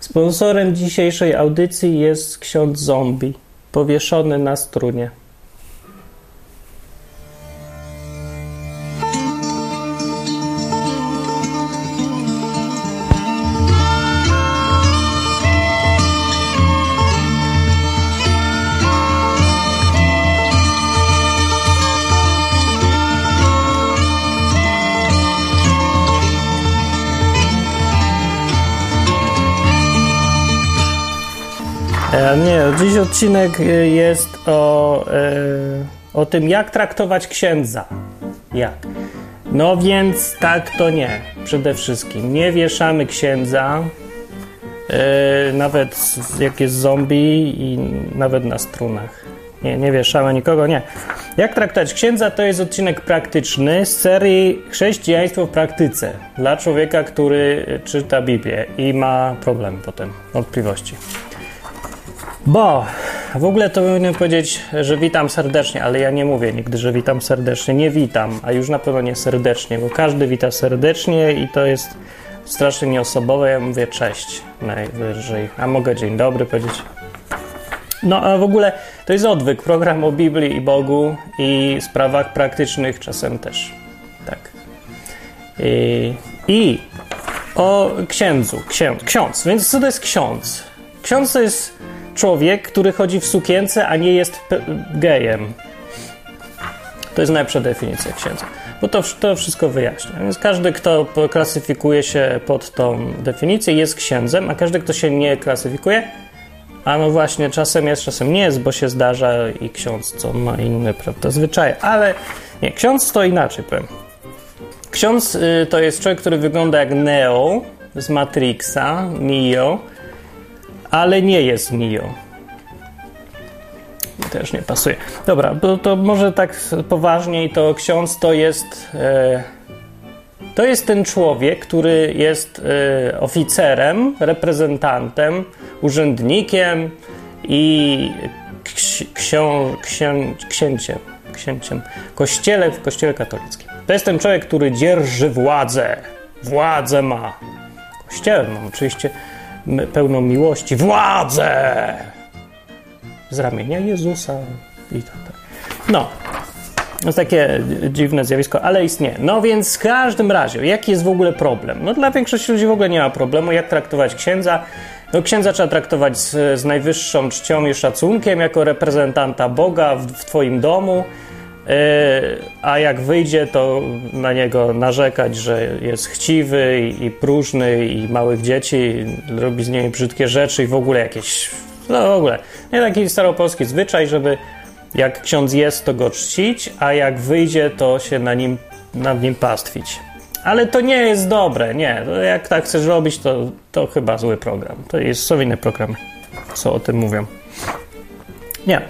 Sponsorem dzisiejszej audycji jest ksiądz zombie, powieszony na strunie. Odcinek e, jest o, e, o tym, jak traktować księdza. Jak? No więc tak to nie. Przede wszystkim nie wieszamy księdza, e, nawet jak jest zombie i nawet na strunach. Nie, nie wieszamy nikogo, nie. Jak traktować księdza to jest odcinek praktyczny z serii Chrześcijaństwo w praktyce dla człowieka, który czyta Biblię i ma problem potem, wątpliwości. Bo w ogóle to powinienem powiedzieć, że witam serdecznie, ale ja nie mówię nigdy, że witam serdecznie. Nie witam, a już na pewno nie serdecznie, bo każdy wita serdecznie i to jest strasznie nieosobowe. Ja mówię cześć najwyżej, a mogę dzień dobry powiedzieć. No a w ogóle to jest odwyk, program o Biblii i Bogu i sprawach praktycznych czasem też. Tak. I, i o księdzu, ksiądz, ksiądz. Więc co to jest ksiądz? Ksiądz to jest człowiek, który chodzi w sukience, a nie jest gejem. To jest najlepsza definicja księdza. Bo to, to wszystko wyjaśnia. Więc każdy, kto klasyfikuje się pod tą definicję, jest księdzem, a każdy, kto się nie klasyfikuje, a no właśnie, czasem jest, czasem nie jest, bo się zdarza i ksiądz co ma inne, prawda, zwyczaje. Ale nie, ksiądz to inaczej powiem. Ksiądz y, to jest człowiek, który wygląda jak Neo z Matrixa, Neo, ale nie jest Nio. Też nie pasuje. Dobra, to, może tak poważniej, to ksiądz to jest. E, to jest ten człowiek, który jest e, oficerem, reprezentantem, urzędnikiem i ksią, księ, księciem, księciem kościele, w kościele katolickim. To jest ten człowiek, który dzierży władzę. Władzę ma. Kościelną, oczywiście pełną miłości władzę z ramienia Jezusa i tak dalej. No, jest takie dziwne zjawisko, ale istnieje. No więc w każdym razie, jaki jest w ogóle problem? No dla większości ludzi w ogóle nie ma problemu, jak traktować księdza. No księdza trzeba traktować z, z najwyższą czcią i szacunkiem, jako reprezentanta Boga w, w twoim domu, a jak wyjdzie, to na niego narzekać, że jest chciwy i, próżny i małych dzieci, robi z nimi brzydkie rzeczy i w ogóle jakieś, no w ogóle, nie taki staropolski zwyczaj, żeby jak ksiądz jest, to go czcić, a jak wyjdzie, to się na nim, nad nim pastwić. Ale to nie jest dobre, nie. Jak tak chcesz robić, to, to chyba zły program. To jest, są inne programy, co o tym mówią. Nie.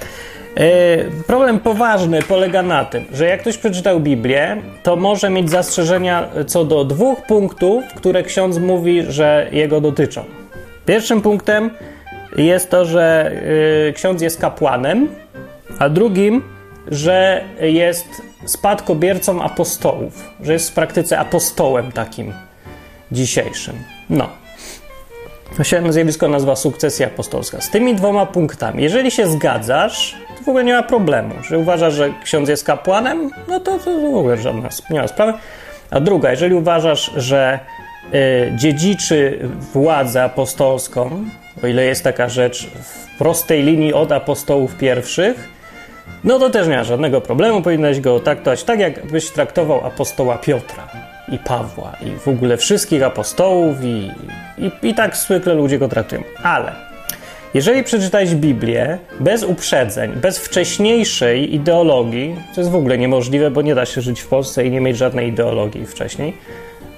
E, problem poważny polega na tym, że jak ktoś przeczytał Biblię, to może mieć zastrzeżenia co do dwóch punktów, które ksiądz mówi, że jego dotyczą. Pierwszym punktem jest to, że e, ksiądz jest kapłanem, a drugim, że jest spadkobiercą apostołów, że jest w praktyce apostołem takim dzisiejszym. No. To się zjawisko nazywa sukcesja apostolska. Z tymi dwoma punktami, jeżeli się zgadzasz, w ogóle nie ma problemu. Że uważasz, że ksiądz jest kapłanem, no to, to w ogóle żadna, nie ma sprawy. A druga, jeżeli uważasz, że y, dziedziczy władzę apostolską, o ile jest taka rzecz w prostej linii od apostołów pierwszych, no to też nie ma żadnego problemu. Powinnaś go traktować tak, jakbyś traktował apostoła Piotra i Pawła i w ogóle wszystkich apostołów i, i, i tak zwykle ludzie go traktują. Ale jeżeli przeczytałeś Biblię bez uprzedzeń, bez wcześniejszej ideologii, co jest w ogóle niemożliwe, bo nie da się żyć w Polsce i nie mieć żadnej ideologii wcześniej,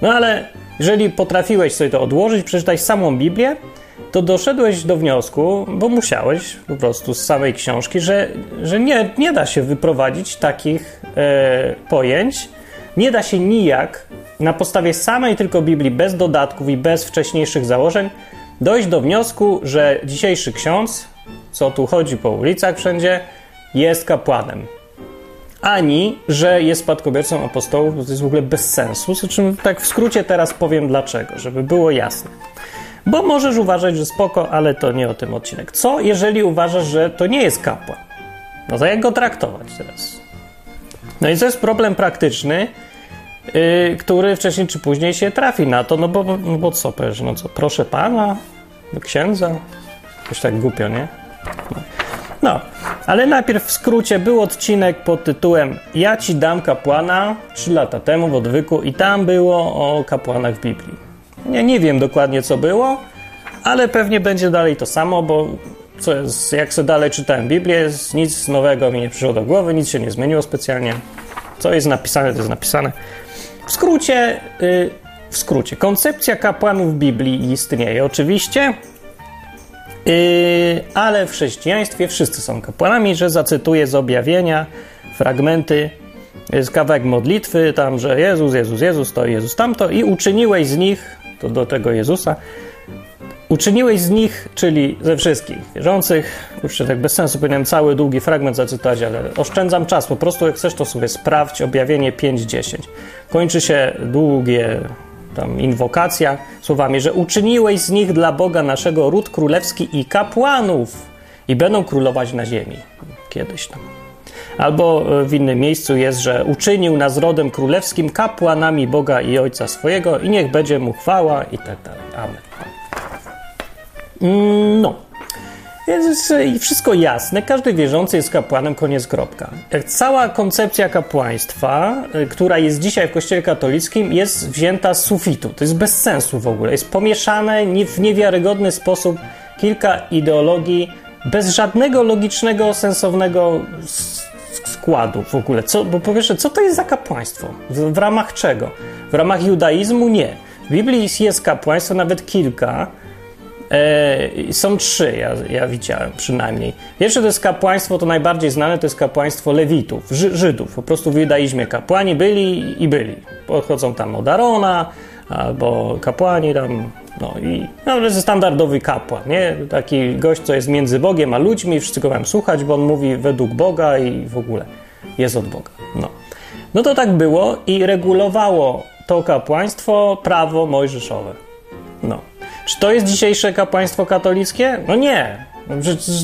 no ale jeżeli potrafiłeś sobie to odłożyć, przeczytać samą Biblię, to doszedłeś do wniosku, bo musiałeś po prostu z samej książki, że, że nie, nie da się wyprowadzić takich e, pojęć, nie da się nijak na podstawie samej tylko Biblii, bez dodatków i bez wcześniejszych założeń, dojść do wniosku, że dzisiejszy ksiądz, co tu chodzi po ulicach wszędzie, jest kapłanem. Ani, że jest spadkobiercą apostołów, to jest w ogóle bez sensu. Z czym tak w skrócie teraz powiem dlaczego, żeby było jasne. Bo możesz uważać, że spoko, ale to nie o tym odcinek. Co jeżeli uważasz, że to nie jest kapłan? No to jak go traktować teraz? No i to jest problem praktyczny, yy, który wcześniej czy później się trafi na to, no bo, no bo co powiesz, no co, proszę pana, do księdza? Jakoś tak głupio, nie? No. no. ale najpierw w skrócie był odcinek pod tytułem Ja ci dam kapłana 3 lata temu w odwyku i tam było o kapłanach w Biblii. Ja nie wiem dokładnie co było, ale pewnie będzie dalej to samo, bo co jest, jak sobie dalej czytałem Biblię, nic nowego mi nie przyszło do głowy, nic się nie zmieniło specjalnie. Co jest napisane, to jest napisane. W skrócie, yy, w skrócie, koncepcja kapłanów Biblii istnieje oczywiście, yy, ale w chrześcijaństwie wszyscy są kapłanami, że zacytuję z objawienia fragmenty jest kawałek modlitwy, tam, że Jezus, Jezus, Jezus, to Jezus tamto i uczyniłeś z nich, to do tego Jezusa, Uczyniłeś z nich, czyli ze wszystkich wierzących, już tak bez sensu powinienem cały długi fragment zacytować, ale oszczędzam czas, po prostu jak chcesz to sobie sprawdź, objawienie 5-10. Kończy się długie tam inwokacja słowami, że uczyniłeś z nich dla Boga naszego ród królewski i kapłanów i będą królować na ziemi. Kiedyś tam. Albo w innym miejscu jest, że uczynił nas rodem królewskim kapłanami Boga i Ojca swojego i niech będzie mu chwała i tak dalej. Amen. Mm, no. Jest wszystko jasne. Każdy wierzący jest kapłanem, koniec kropka. Cała koncepcja kapłaństwa, y, która jest dzisiaj w Kościele katolickim, jest wzięta z sufitu. To jest bez sensu w ogóle. Jest pomieszane w niewiarygodny sposób kilka ideologii bez żadnego logicznego, sensownego składu w ogóle. Co, bo po pierwsze, co to jest za kapłaństwo? W, w ramach czego? W ramach judaizmu nie. W Biblii jest kapłaństwo nawet kilka E, są trzy, ja, ja widziałem przynajmniej. Pierwsze to jest kapłaństwo, to najbardziej znane, to jest kapłaństwo Lewitów, Ży, Żydów. Po prostu w judaizmie kapłani byli i byli. Podchodzą tam od Arona, albo kapłani tam, no i no, to jest standardowy kapłan, nie? Taki gość, co jest między Bogiem a ludźmi, wszyscy go mają słuchać, bo on mówi według Boga i w ogóle jest od Boga. No. No to tak było i regulowało to kapłaństwo prawo mojżeszowe. No. Czy to jest dzisiejsze kapłaństwo katolickie? No nie. No,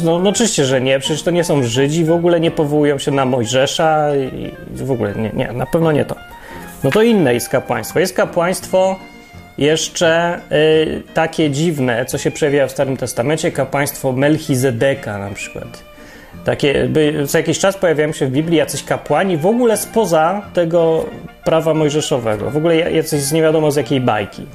no, no, oczywiście, że nie. Przecież to nie są Żydzi, w ogóle nie powołują się na Mojżesza i w ogóle nie, nie, na pewno nie to. No to inne jest kapłaństwo. Jest kapłaństwo jeszcze y, takie dziwne, co się przewija w Starym Testamencie, kapłaństwo Melchizedeka na przykład. Takie, by, co jakiś czas pojawiają się w Biblii jacyś kapłani w ogóle spoza tego prawa mojżeszowego. W ogóle jacyś nie wiadomo z jakiej bajki.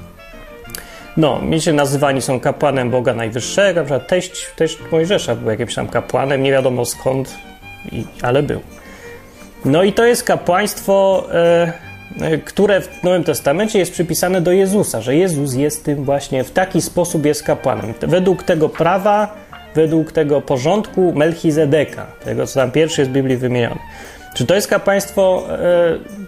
No, mieć nazywani są kapłanem Boga Najwyższego, na przykład teść, teść Mojżesza był jakimś tam kapłanem, nie wiadomo skąd, i, ale był. No i to jest kapłaństwo, e, e, które w Nowym Testamencie jest przypisane do Jezusa, że Jezus jest tym właśnie, w taki sposób jest kapłanem. Według tego prawa, według tego porządku Melchizedeka, tego co tam pierwszy jest w Biblii wymieniony. Czy to jest kapłaństwo e,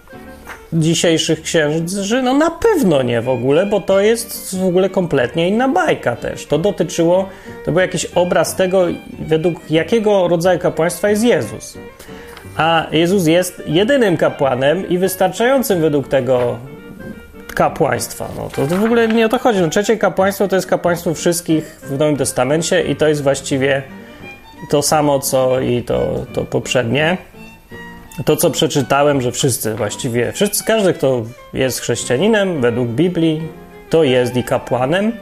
dzisiejszych księży? No na pewno nie w ogóle, bo to jest w ogóle kompletnie inna bajka też. To dotyczyło, to był jakiś obraz tego, według jakiego rodzaju kapłaństwa jest Jezus. A Jezus jest jedynym kapłanem i wystarczającym według tego kapłaństwa. No to, w ogóle nie o to chodzi. No, trzecie kapłaństwo to jest kapłaństwo wszystkich w Nowym Testamencie i to jest właściwie to samo, co i to, to poprzednie to, co przeczytałem, że wszyscy właściwie, wszyscy, każdy, kto jest chrześcijaninem według Biblii, to jest i kapłanem,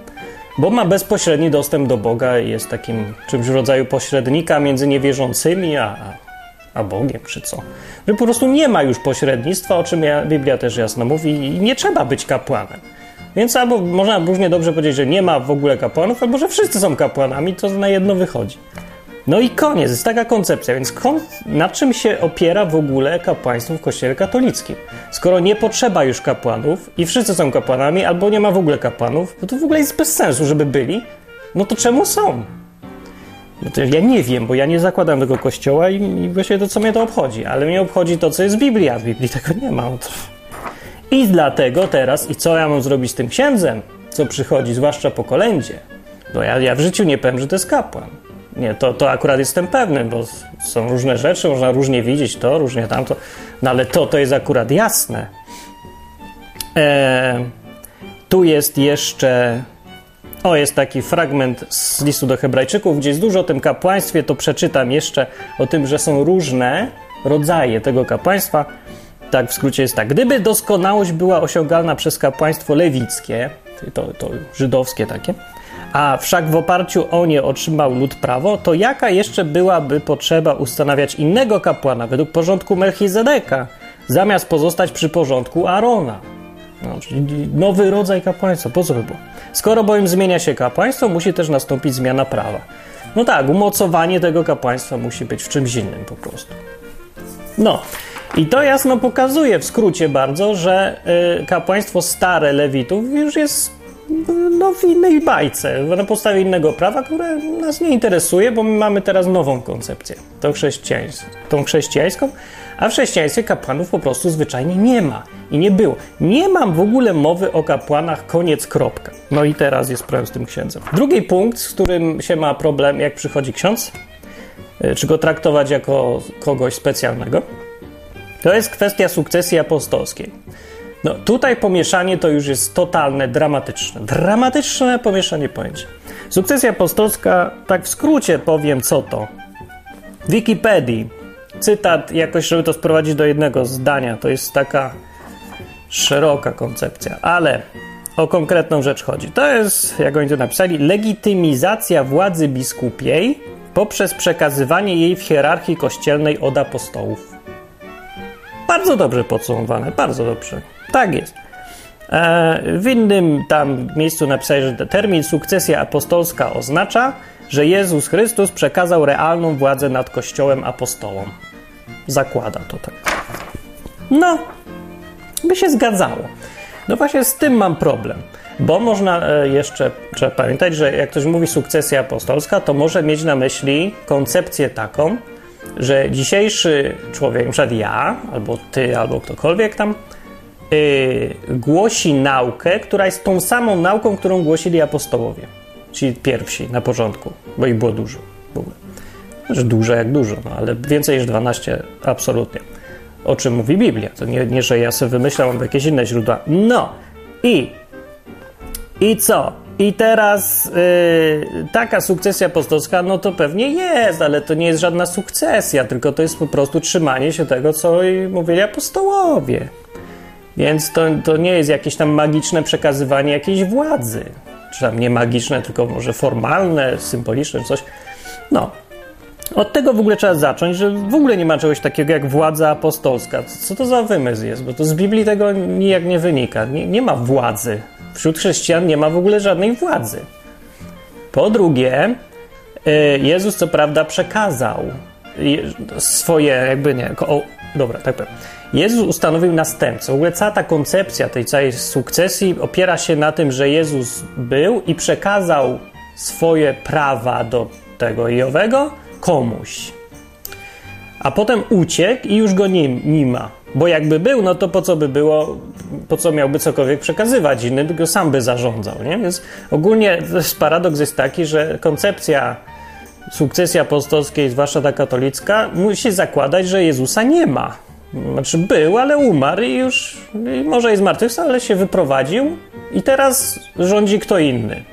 bo ma bezpośredni dostęp do Boga i jest takim czymś w rodzaju pośrednika między niewierzącymi a, a Bogiem, czy co. Że po prostu nie ma już pośrednictwa, o czym Biblia też jasno mówi, i nie trzeba być kapłanem. Więc albo można różnie dobrze powiedzieć, że nie ma w ogóle kapłanów, albo że wszyscy są kapłanami, to na jedno wychodzi. No i koniec, jest taka koncepcja, więc na czym się opiera w ogóle kapłaństwo w Kościele katolickim? Skoro nie potrzeba już kapłanów i wszyscy są kapłanami, albo nie ma w ogóle kapłanów, to, to w ogóle jest bez sensu, żeby byli, no to czemu są? No to ja nie wiem, bo ja nie zakładam tego kościoła i, i właściwie to, co mnie to obchodzi, ale mnie obchodzi to, co jest w Biblii, a w Biblii tego nie ma. No I dlatego teraz, i co ja mam zrobić z tym księdzem, co przychodzi, zwłaszcza po kolędzie? No ja, ja w życiu nie powiem, że to jest kapłan. Nie, to, to akurat jestem pewny, bo są różne rzeczy, można różnie widzieć to, różnie tamto, no ale to, to jest akurat jasne. E, tu jest jeszcze O, jest taki fragment z listu do Hebrajczyków, gdzie jest dużo o tym kapłaństwie. To przeczytam jeszcze o tym, że są różne rodzaje tego kapłaństwa. Tak, w skrócie jest tak. Gdyby doskonałość była osiągalna przez kapłaństwo lewickie, to, to żydowskie takie, a wszak w oparciu o nie otrzymał lud prawo, to jaka jeszcze byłaby potrzeba ustanawiać innego kapłana według porządku Melchizedeka, zamiast pozostać przy porządku Arona? No, nowy rodzaj kapłaństwa, po co by było? Skoro bowiem zmienia się kapłaństwo, musi też nastąpić zmiana prawa. No tak, umocowanie tego kapłaństwa musi być w czymś innym po prostu. No, i to jasno pokazuje w skrócie bardzo, że y, kapłaństwo stare Lewitów już jest no, w innej bajce, na podstawie innego prawa, które nas nie interesuje, bo my mamy teraz nową koncepcję, tą chrześcijańską, tą chrześcijańską, a w chrześcijaństwie kapłanów po prostu zwyczajnie nie ma i nie było. Nie mam w ogóle mowy o kapłanach, koniec, kropka. No i teraz jest problem z tym księdzem. Drugi punkt, z którym się ma problem, jak przychodzi ksiądz, y, czy go traktować jako kogoś specjalnego, to jest kwestia sukcesji apostolskiej. No tutaj pomieszanie to już jest totalne, dramatyczne. Dramatyczne pomieszanie pojęć. Sukcesja apostolska, tak w skrócie powiem co to. Wikipedii, cytat jakoś, żeby to sprowadzić do jednego zdania, to jest taka szeroka koncepcja, ale o konkretną rzecz chodzi. To jest, jak oni to napisali, legitymizacja władzy biskupiej poprzez przekazywanie jej w hierarchii kościelnej od apostołów. Bardzo dobrze podsumowane, bardzo dobrze. Tak jest. E, w innym tam miejscu napisali, że termin sukcesja apostolska oznacza, że Jezus Chrystus przekazał realną władzę nad Kościołem apostołom. Zakłada to tak. No, by się zgadzało. No właśnie z tym mam problem. Bo można e, jeszcze, trzeba pamiętać, że jak ktoś mówi sukcesja apostolska, to może mieć na myśli koncepcję taką, że dzisiejszy człowiek, np. ja, albo ty, albo ktokolwiek tam, głosi naukę, która jest tą samą nauką, którą głosili apostołowie. Czyli pierwsi na porządku, bo ich było dużo w ogóle. Że dużo jak dużo, no ale więcej niż 12 absolutnie. O czym mówi Biblia. To nie, nie że ja sobie wymyślam, mam jakieś inne źródła. No i i co? I teraz yy, taka sukcesja apostolska, no to pewnie jest, ale to nie jest żadna sukcesja, tylko to jest po prostu trzymanie się tego, co mówili apostołowie. Więc to, to nie jest jakieś tam magiczne przekazywanie jakiejś władzy. Czy tam nie magiczne, tylko może formalne, symboliczne, coś. No. Od tego w ogóle trzeba zacząć, że w ogóle nie ma czegoś takiego jak władza apostolska. Co to za wymysł jest? Bo to z Biblii tego nijak nie wynika. Nie, nie ma władzy Wśród chrześcijan nie ma w ogóle żadnej władzy. Po drugie, y, Jezus co prawda przekazał swoje, jakby nie, o, dobra, tak powiem. Jezus ustanowił następcę. W ogóle cała ta koncepcja tej całej sukcesji opiera się na tym, że Jezus był i przekazał swoje prawa do tego i owego komuś. A potem uciekł i już go nie, nie ma. Bo jakby był, no to po co by było, po co miałby cokolwiek przekazywać innym, tylko sam by zarządzał, nie? Więc ogólnie paradoks jest taki, że koncepcja sukcesji apostolskiej, zwłaszcza ta katolicka, musi zakładać, że Jezusa nie ma. Znaczy był, ale umarł i już i może jest zmartwychwstał, ale się wyprowadził i teraz rządzi kto inny.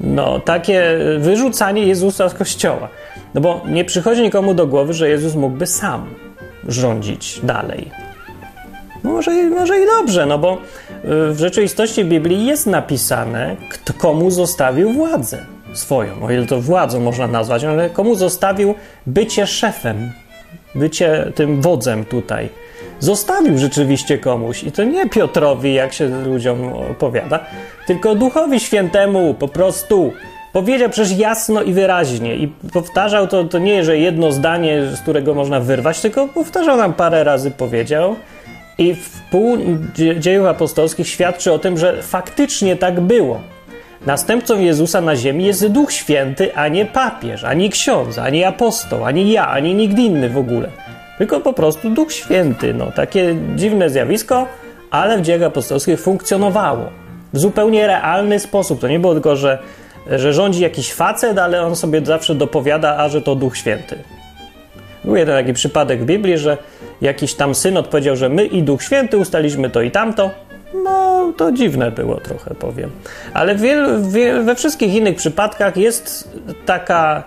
No, takie wyrzucanie Jezusa z kościoła. No bo nie przychodzi nikomu do głowy, że Jezus mógłby sam rządzić dalej. No może, może i dobrze, no bo y, w rzeczywistości Biblii jest napisane, kto komu zostawił władzę swoją. O ile to władzą można nazwać, ale komu zostawił bycie szefem, bycie tym wodzem tutaj. Zostawił rzeczywiście komuś i to nie Piotrowi, jak się ludziom opowiada, tylko Duchowi Świętemu po prostu Powiedział przecież jasno i wyraźnie i powtarzał to, to nie, że jedno zdanie, z którego można wyrwać, tylko powtarzał nam parę razy, powiedział. I w pół dziejów apostolskich świadczy o tym, że faktycznie tak było. Następcą Jezusa na ziemi jest Duch Święty, a nie papież, ani ksiądz, ani apostoł, ani ja, ani nikt inny w ogóle. Tylko po prostu Duch Święty. No, takie dziwne zjawisko, ale w dziejach apostolskich funkcjonowało w zupełnie realny sposób. To nie było tylko, że że rządzi jakiś facet, ale on sobie zawsze dopowiada, a że to Duch Święty. Był jeden taki przypadek w Biblii, że jakiś tam syn odpowiedział, że my i Duch Święty ustaliśmy to i tamto. No, to, to dziwne było trochę, powiem. Ale we wszystkich innych przypadkach jest taka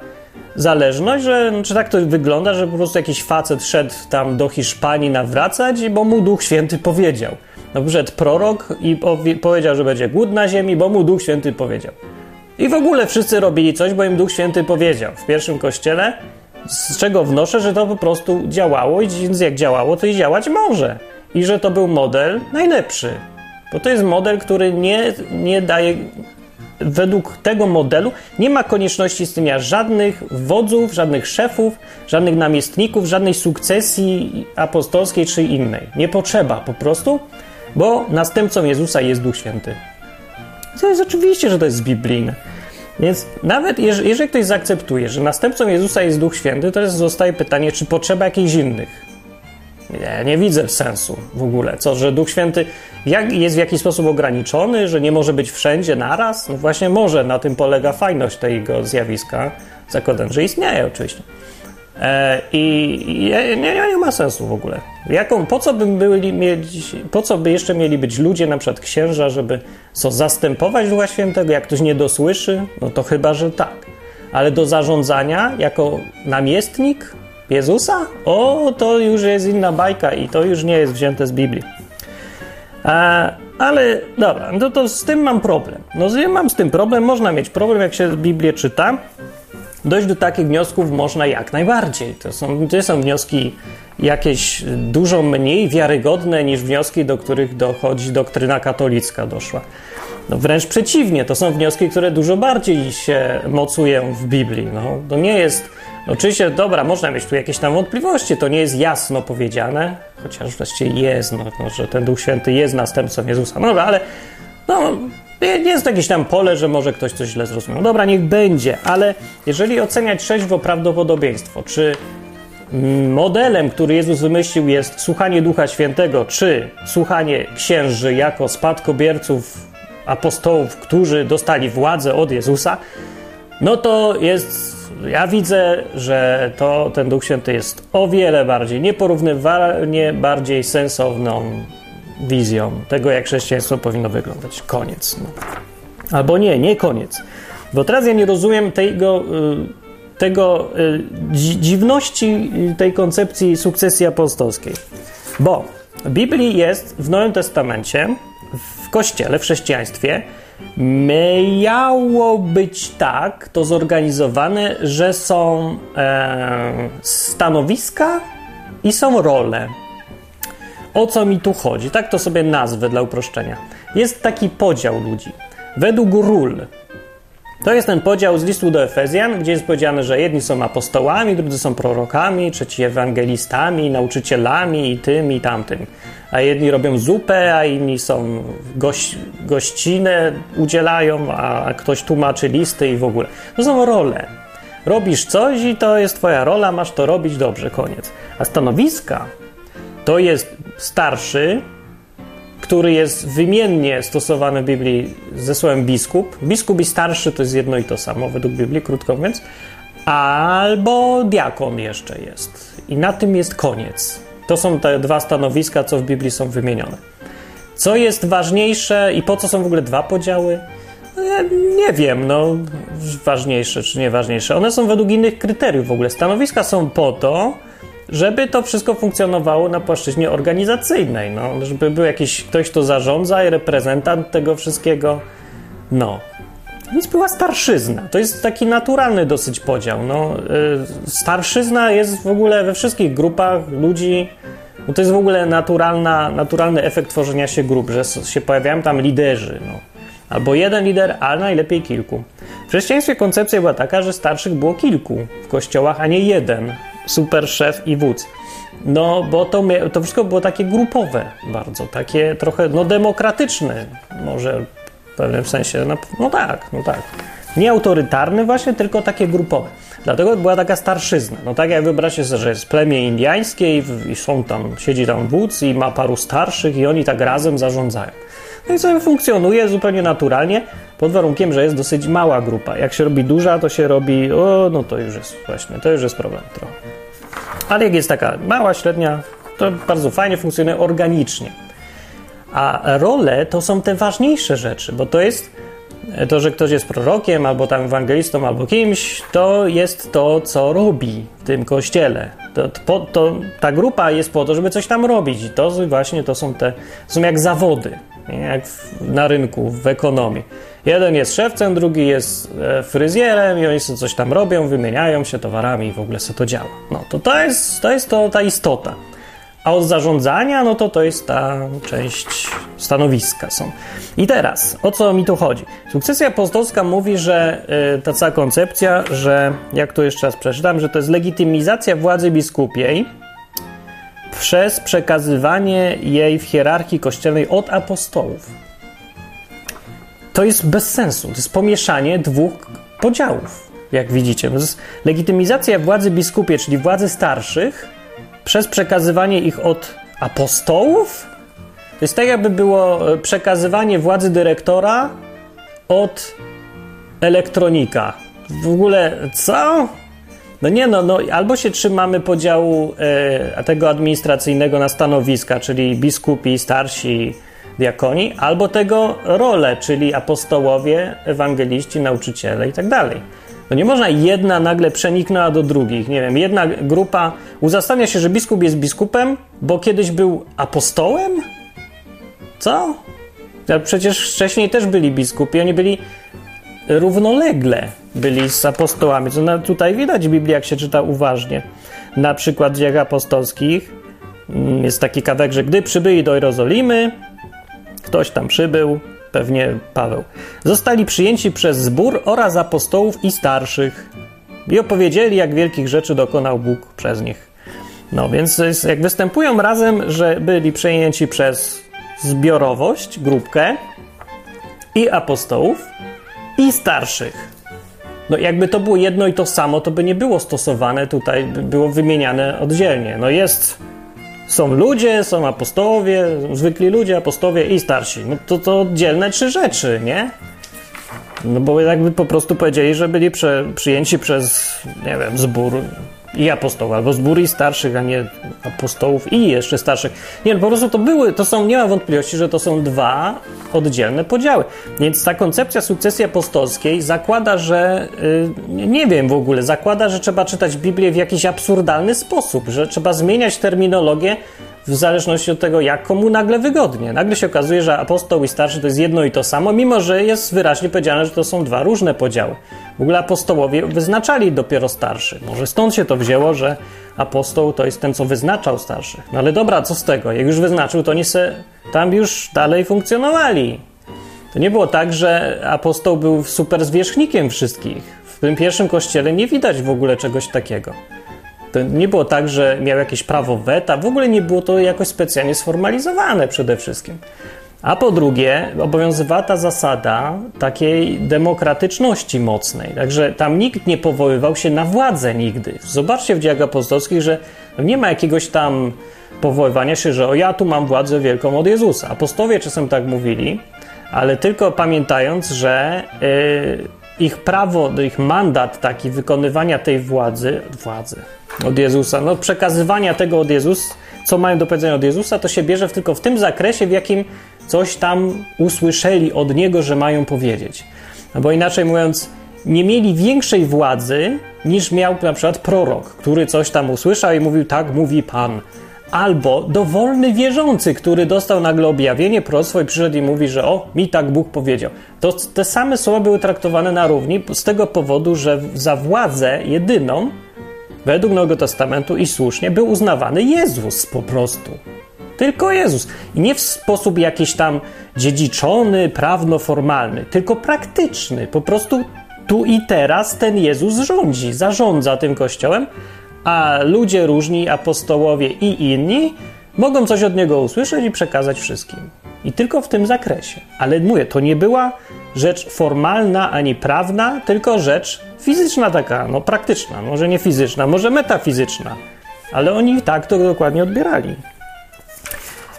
zależność, że czy tak to wygląda, że po prostu jakiś facet szedł tam do Hiszpanii nawracać, bo mu Duch Święty powiedział. No przyszedł prorok i powiedział, że będzie głód na ziemi, bo mu Duch Święty powiedział. I w ogóle wszyscy robili coś, bo im Duch Święty powiedział. W pierwszym kościele, z czego wnoszę, że to po prostu działało, i więc jak działało, to i działać może. I że to był model najlepszy. Bo to jest model, który nie, nie daje według tego modelu nie ma konieczności istnienia żadnych wodzów, żadnych szefów, żadnych namiestników, żadnej sukcesji apostolskiej czy innej. Nie potrzeba po prostu, bo następcą Jezusa jest Duch Święty. To jest oczywiście, że to jest biblijne. Więc nawet jeżeli ktoś zaakceptuje, że następcą Jezusa jest Duch Święty, to jest, zostaje pytanie, czy potrzeba jakichś innych. Nie, widzę sensu w ogóle. Co, że Duch Święty jak, jest w jakiś sposób ograniczony, że nie może być wszędzie naraz? No właśnie może, na tym polega fajność tego zjawiska. Zakładam, że istnieje oczywiście. E, I nie, nie, nie, ma sensu w ogóle. Jaką, po, co by byli po co by jeszcze mieli być ludzie, na przykład księża, żeby co, zastępować Ducha Świętego? Jak ktoś nie dosłyszy, no to chyba, że tak. Ale do zarządzania jako namiestnik Jezusa? O, to już jest inna bajka i to już nie jest wzięte z Biblii. Ale dobra, no to z tym mam problem. No mam z tym problem, można mieć problem, jak się Biblię czyta. Dojść do takich wniosków można jak najbardziej. To są, to są wnioski jakieś dużo mniej wiarygodne niż wnioski, do których dochodzi doktryna katolicka doszła. No wręcz przeciwnie, to są wnioski, które dużo bardziej się mocują w Biblii. No, to nie jest Oczywiście, dobra, można mieć tu jakieś tam wątpliwości, to nie jest jasno powiedziane, chociaż właściwie jest, no, no, że ten Duch Święty jest następcą Jezusa. No ale no, jest jakieś tam pole, że może ktoś coś źle zrozumiał. Dobra, niech będzie, ale jeżeli oceniać trzeźwo prawdopodobieństwo, czy modelem, który Jezus wymyślił jest słuchanie Ducha Świętego, czy słuchanie księży jako spadkobierców apostołów, którzy dostali władzę od Jezusa, no to jest ja widzę, że to ten Duch Święty jest o wiele bardziej, nieporównywalnie bardziej sensowną wizją tego, jak chrześcijaństwo powinno wyglądać. Koniec. No. Albo nie, nie koniec. Bo teraz ja nie rozumiem tego, y, tego y, dziwności tej koncepcji sukcesji apostolskiej. Bo w Biblii jest w Nowym Testamencie, w Kościele, w chrześcijaństwie, Miało być tak to zorganizowane, że są e, stanowiska i są role. O co mi tu chodzi? Tak to sobie nazwę dla uproszczenia. Jest taki podział ludzi. Według ról. To jest ten podział z listu do Efezjan, gdzie jest powiedziane, że jedni są apostołami, drudzy są prorokami, trzeci ewangelistami, nauczycielami i tym i tamtym a jedni robią zupę, a inni są goś, gościnę udzielają, a ktoś tłumaczy listy i w ogóle. To są role. Robisz coś i to jest twoja rola, masz to robić dobrze, koniec. A stanowiska to jest starszy, który jest wymiennie stosowany w Biblii ze słowem biskup. Biskup i starszy to jest jedno i to samo według Biblii, krótko mówiąc. Albo diakon jeszcze jest. I na tym jest koniec. To są te dwa stanowiska, co w Biblii są wymienione. Co jest ważniejsze i po co są w ogóle dwa podziały? Ja nie wiem, no, ważniejsze czy nieważniejsze. One są według innych kryteriów w ogóle. Stanowiska są po to, żeby to wszystko funkcjonowało na płaszczyźnie organizacyjnej, no, żeby był jakiś ktoś, kto zarządza i reprezentant tego wszystkiego. No, więc była starszyzna. To jest taki naturalny dosyć podział. No, y, starszyzna jest w ogóle we wszystkich grupach ludzi. No to jest w ogóle naturalna, naturalny efekt tworzenia się grup, że się pojawiają tam liderzy. No. Albo jeden lider, a najlepiej kilku. W chrześcijaństwie koncepcja była taka, że starszych było kilku w kościołach, a nie jeden super szef i wódz. No, bo to, to wszystko było takie grupowe bardzo, takie trochę no, demokratyczne, może w pewnym sensie. No, no tak, no tak. Nie autorytarny właśnie, tylko takie grupowe. Dlatego była taka starszyzna. No tak jak wyobraźcie sobie, że jest plemię indiańskie i, i są tam, siedzi tam wódz i ma paru starszych i oni tak razem zarządzają. No i sobie funkcjonuje zupełnie naturalnie, pod warunkiem, że jest dosyć mała grupa. Jak się robi duża, to się robi, o, no to już jest właśnie, to już jest problem trochę. Ale jak jest taka mała, średnia, to bardzo fajnie funkcjonuje organicznie. A role to są te ważniejsze rzeczy, bo to jest to, że ktoś jest prorokiem, albo tam ewangelistą, albo kimś, to jest to, co robi w tym kościele. To, to, to, ta grupa jest po to, żeby coś tam robić. I to właśnie to są te, są jak zawody? Jak w, na rynku, w ekonomii. Jeden jest szewcem, drugi jest e, fryzjerem i oni sobie coś tam robią, wymieniają się towarami i w ogóle sobie to działa. No to to jest, to jest to ta istota. A od zarządzania, no to to jest ta część stanowiska są. I teraz, o co mi tu chodzi? Sukcesja apostolska mówi, że y, ta cała koncepcja, że, jak to jeszcze raz przeczytam, że to jest legitymizacja władzy biskupiej przez przekazywanie jej w hierarchii kościelnej od apostołów. To jest bez sensu. To jest pomieszanie dwóch podziałów, jak widzicie. To jest legitymizacja władzy biskupiej, czyli władzy starszych, przez przekazywanie ich od apostołów? To jest tak, jakby było e, przekazywanie władzy dyrektora od elektronika. W ogóle co? No nie, no, no albo się trzymamy podziału e, tego administracyjnego na stanowiska, czyli biskupi, starsi, diakoni, albo tego role, czyli apostołowie, ewangeliści, nauczyciele i tak dalej. No nie można jedna nagle przeniknęła do drugich. Nie wiem, jedna grupa uzasadnia się, że biskup jest biskupem, bo kiedyś był apostołem? Co? Ja przecież wcześniej też byli biskupi, oni byli równolegle byli z apostołami. Co tutaj widać w Biblii, jak się czyta uważnie. Na przykład w dziejach apostolskich mm, jest taki kawałek, że gdy przybyli do Jerozolimy, ktoś tam przybył, pewnie Paweł, zostali przyjęci przez zbór oraz apostołów i starszych i opowiedzieli, jak wielkich rzeczy dokonał Bóg przez nich. No więc jak występują razem, że byli przejęci przez zbiorowość, grupkę i apostołów i starszych. No jakby to było jedno i to samo, to by nie było stosowane tutaj, by było wymieniane oddzielnie. No jest są ludzie, są apostołowie, zwykli ludzie, apostowie i starsi. No to to oddzielne trzy rzeczy, nie? No bo jakby po prostu powiedzieli, że byli prze, przyjęci przez, nie wiem, zbór i apostołów, albo zbór i starszych, a nie apostołów i jeszcze starszych. Nie, no po prostu to były, to są, nie ma wątpliwości, że to są dwa oddzielne podziały. Więc ta koncepcja sukcesji apostolskiej zakłada, że, yy, nie wiem w ogóle, zakłada, że trzeba czytać Biblię w jakiś absurdalny sposób, że trzeba zmieniać terminologię w zależności od tego, jak komu nagle wygodnie. Nagle się okazuje, że apostoł i starszy to jest jedno i to samo, mimo że jest wyraźnie powiedziane, że to są dwa różne podziały. W ogóle apostołowie wyznaczali dopiero starszy. Może stąd się to wzięło, że apostoł to jest ten, co wyznaczał starszych. No ale dobra, co z tego? Jak już wyznaczył, to oni se tam już dalej funkcjonowali. To nie było tak, że apostoł był super zwierzchnikiem wszystkich. W tym pierwszym kościele nie widać w ogóle czegoś takiego. To nie było tak, że miał jakieś prawo weta, w ogóle nie było to jakoś specjalnie sformalizowane przede wszystkim. A po drugie, obowiązywała ta zasada takiej demokratyczności mocnej. Także tam nikt nie powoływał się na władzę nigdy. Zobaczcie w dziejach apostolskich, że nie ma jakiegoś tam powoływania się, że o ja tu mam władzę wielką od Jezusa. Apostowie czasem tak mówili, ale tylko pamiętając, że yy, ich prawo, ich mandat taki wykonywania tej władzy, władzy od Jezusa, no przekazywania tego od Jezusa, co mają do powiedzenia od Jezusa, to się bierze tylko w tym zakresie, w jakim coś tam usłyszeli od Niego, że mają powiedzieć. No bo inaczej mówiąc, nie mieli większej władzy niż miał na przykład prorok, który coś tam usłyszał i mówił, tak mówi Pan. Albo dowolny wierzący, który dostał nagle objawienie, proroctwo i przyszedł i mówi, że o, mi tak Bóg powiedział. To te same słowa były traktowane na równi z tego powodu, że za władzę jedyną według Nowego Testamentu i słusznie był uznawany Jezus po prostu. Tylko Jezus. I nie w sposób jakiś tam dziedziczony, prawno-formalny, tylko praktyczny. Po prostu tu i teraz ten Jezus rządzi, zarządza tym kościołem, a ludzie różni, apostołowie i inni, mogą coś od niego usłyszeć i przekazać wszystkim. I tylko w tym zakresie. Ale mówię, to nie była rzecz formalna ani prawna, tylko rzecz fizyczna taka, no praktyczna, może nie fizyczna, może metafizyczna. Ale oni tak to dokładnie odbierali.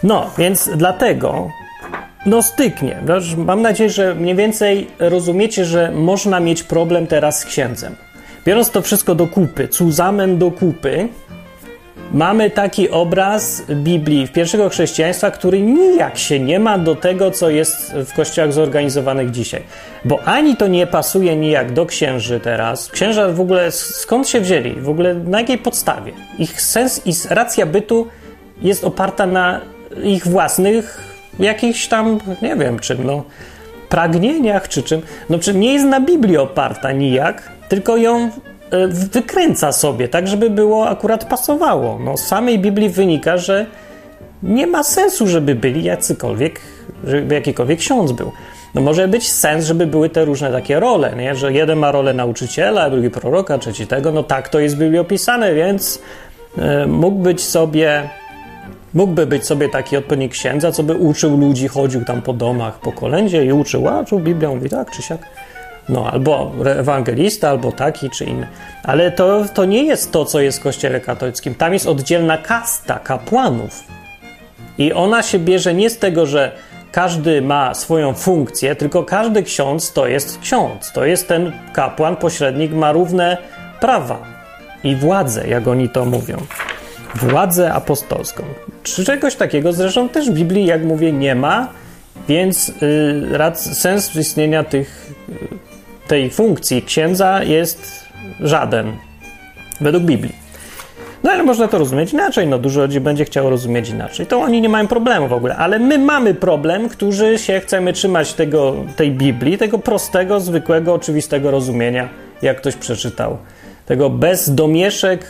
No, więc dlatego no styknie. Mam nadzieję, że mniej więcej rozumiecie, że można mieć problem teraz z księdzem. Biorąc to wszystko do kupy, cuzamen do kupy, mamy taki obraz Biblii pierwszego chrześcijaństwa, który nijak się nie ma do tego, co jest w kościołach zorganizowanych dzisiaj. Bo ani to nie pasuje nijak do księży teraz. Księża w ogóle skąd się wzięli? W ogóle na jakiej podstawie? Ich sens i racja bytu jest oparta na ich własnych jakichś tam, nie wiem czym, no, pragnieniach czy czym. No, czy nie jest na Biblii oparta nijak, tylko ją wykręca sobie, tak żeby było akurat pasowało. No, z samej Biblii wynika, że nie ma sensu, żeby byli jacykolwiek, żeby jakikolwiek ksiądz był. No może być sens, żeby były te różne takie role, nie? że jeden ma rolę nauczyciela, drugi proroka, trzeci tego, no tak to jest w Biblii opisane, więc y, mógł być sobie, mógłby być sobie taki odpowiednik księdza, co by uczył ludzi, chodził tam po domach, po kolędzie i uczył, a czuł Biblią, mówi tak czy siak. No, albo ewangelista, albo taki czy inny. Ale to, to nie jest to, co jest w Kościele katolickim. Tam jest oddzielna kasta kapłanów. I ona się bierze nie z tego, że każdy ma swoją funkcję, tylko każdy ksiądz to jest ksiądz. To jest ten kapłan, pośrednik, ma równe prawa i władzę, jak oni to mówią. Władzę apostolską. Czegoś takiego zresztą też w Biblii, jak mówię, nie ma, więc yy, sens istnienia tych tej funkcji księdza jest żaden, według Biblii. No ale można to rozumieć inaczej, no dużo ludzi będzie chciało rozumieć inaczej. To oni nie mają problemu w ogóle, ale my mamy problem, którzy się chcemy trzymać tego, tej Biblii, tego prostego, zwykłego, oczywistego rozumienia, jak ktoś przeczytał. Tego bez domieszek,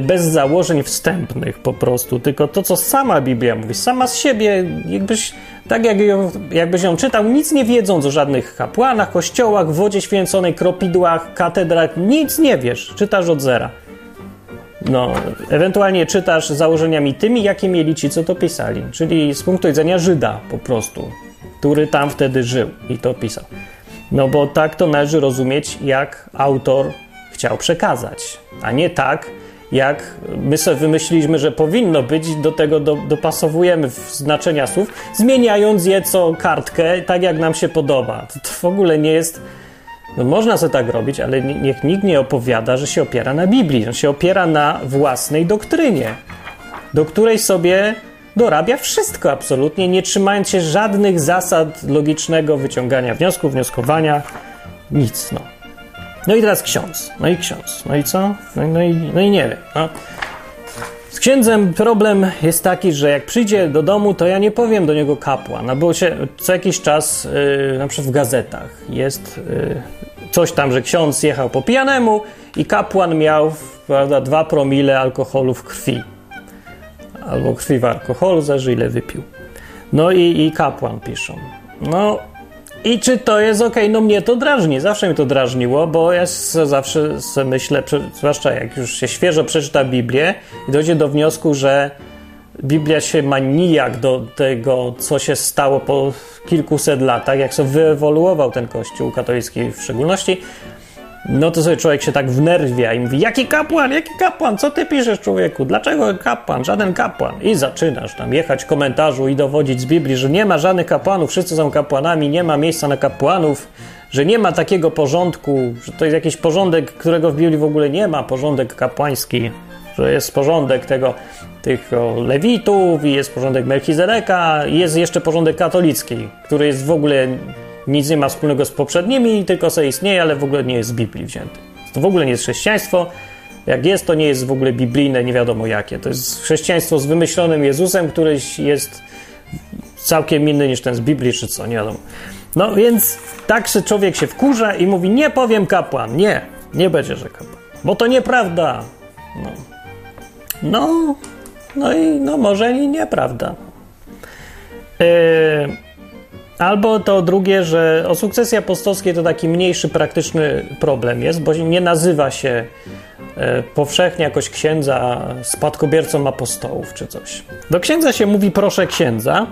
bez założeń wstępnych po prostu, tylko to, co sama Biblia mówi, sama z siebie, jakbyś tak jak ją, jakbyś ją czytał, nic nie wiedząc o żadnych kapłanach, kościołach, wodzie święconej, kropidłach, katedrach, nic nie wiesz. Czytasz od zera. No, ewentualnie czytasz założeniami tymi, jakie mieli ci, co to pisali. Czyli z punktu widzenia Żyda po prostu, który tam wtedy żył i to pisał. No bo tak to należy rozumieć, jak autor chciał przekazać, a nie tak, jak my sobie wymyśliliśmy, że powinno być, do tego do, dopasowujemy znaczenia słów, zmieniając je co kartkę, tak jak nam się podoba. To, to w ogóle nie jest. No można sobie tak robić, ale niech nikt nie opowiada, że się opiera na Biblii, że się opiera na własnej doktrynie, do której sobie dorabia wszystko absolutnie, nie trzymając się żadnych zasad logicznego wyciągania wniosków, wnioskowania, nic. No. No i teraz ksiądz. No i ksiądz. No i co? No, no, i, no i nie wiem. No. Z księdzem problem jest taki, że jak przyjdzie do domu, to ja nie powiem do niego kapłan, no bo się co jakiś czas, yy, na przykład w gazetach, jest yy, coś tam, że ksiądz jechał po pijanemu i kapłan miał prawda, dwa promile alkoholu w krwi. Albo krwi w alkoholu, zależy ile wypił. No i, i kapłan piszą. No, i czy to jest ok? No mnie to drażni, zawsze mnie to drażniło, bo ja zawsze myślę, zwłaszcza jak już się świeżo przeczyta Biblię i dojdzie do wniosku, że Biblia się ma nijak do tego, co się stało po kilkuset latach, jak sobie wyewoluował ten kościół katolicki w szczególności, no to sobie człowiek się tak wnerwia i mówi, jaki kapłan, jaki kapłan, co ty piszesz człowieku, dlaczego kapłan, żaden kapłan. I zaczynasz tam jechać komentarzu i dowodzić z Biblii, że nie ma żadnych kapłanów, wszyscy są kapłanami, nie ma miejsca na kapłanów, że nie ma takiego porządku, że to jest jakiś porządek, którego w Biblii w ogóle nie ma, porządek kapłański, że jest porządek tego, tych lewitów i jest porządek Melchizedeka i jest jeszcze porządek katolicki, który jest w ogóle nic nie ma wspólnego z poprzednimi, tylko sobie istnieje, ale w ogóle nie jest z Biblii wzięty. To w ogóle nie jest chrześcijaństwo. Jak jest, to nie jest w ogóle biblijne, nie wiadomo jakie. To jest chrześcijaństwo z wymyślonym Jezusem, który jest całkiem inny niż ten z Biblii, czy co, nie wiadomo. No więc tak że człowiek się wkurza i mówi, nie powiem kapłan. Nie, nie będzie, że kapłan. Bo to nieprawda. No, no, no i no może i nieprawda. Yy, Albo to drugie, że o sukcesji apostolskiej to taki mniejszy, praktyczny problem jest, bo nie nazywa się e, powszechnie jakoś księdza spadkobiercą apostołów czy coś. Do księdza się mówi proszę księdza.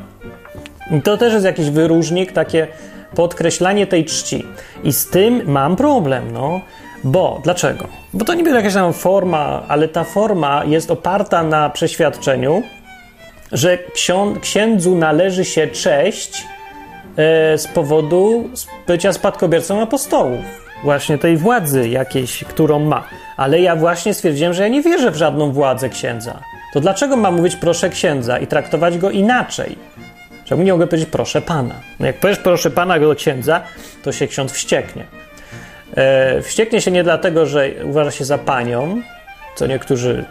I to też jest jakiś wyróżnik, takie podkreślanie tej czci. I z tym mam problem, no. Bo, dlaczego? Bo to niby jakaś tam forma, ale ta forma jest oparta na przeświadczeniu, że księdzu należy się cześć z powodu bycia spadkobiercą apostołów. właśnie tej władzy jakiejś, którą ma. Ale ja właśnie stwierdziłem, że ja nie wierzę w żadną władzę księdza. To dlaczego mam mówić proszę księdza i traktować go inaczej? Czemu nie mogę powiedzieć proszę pana? No jak powiesz proszę pana do księdza, to się ksiądz wścieknie. E, wścieknie się nie dlatego, że uważa się za panią, co niektórzy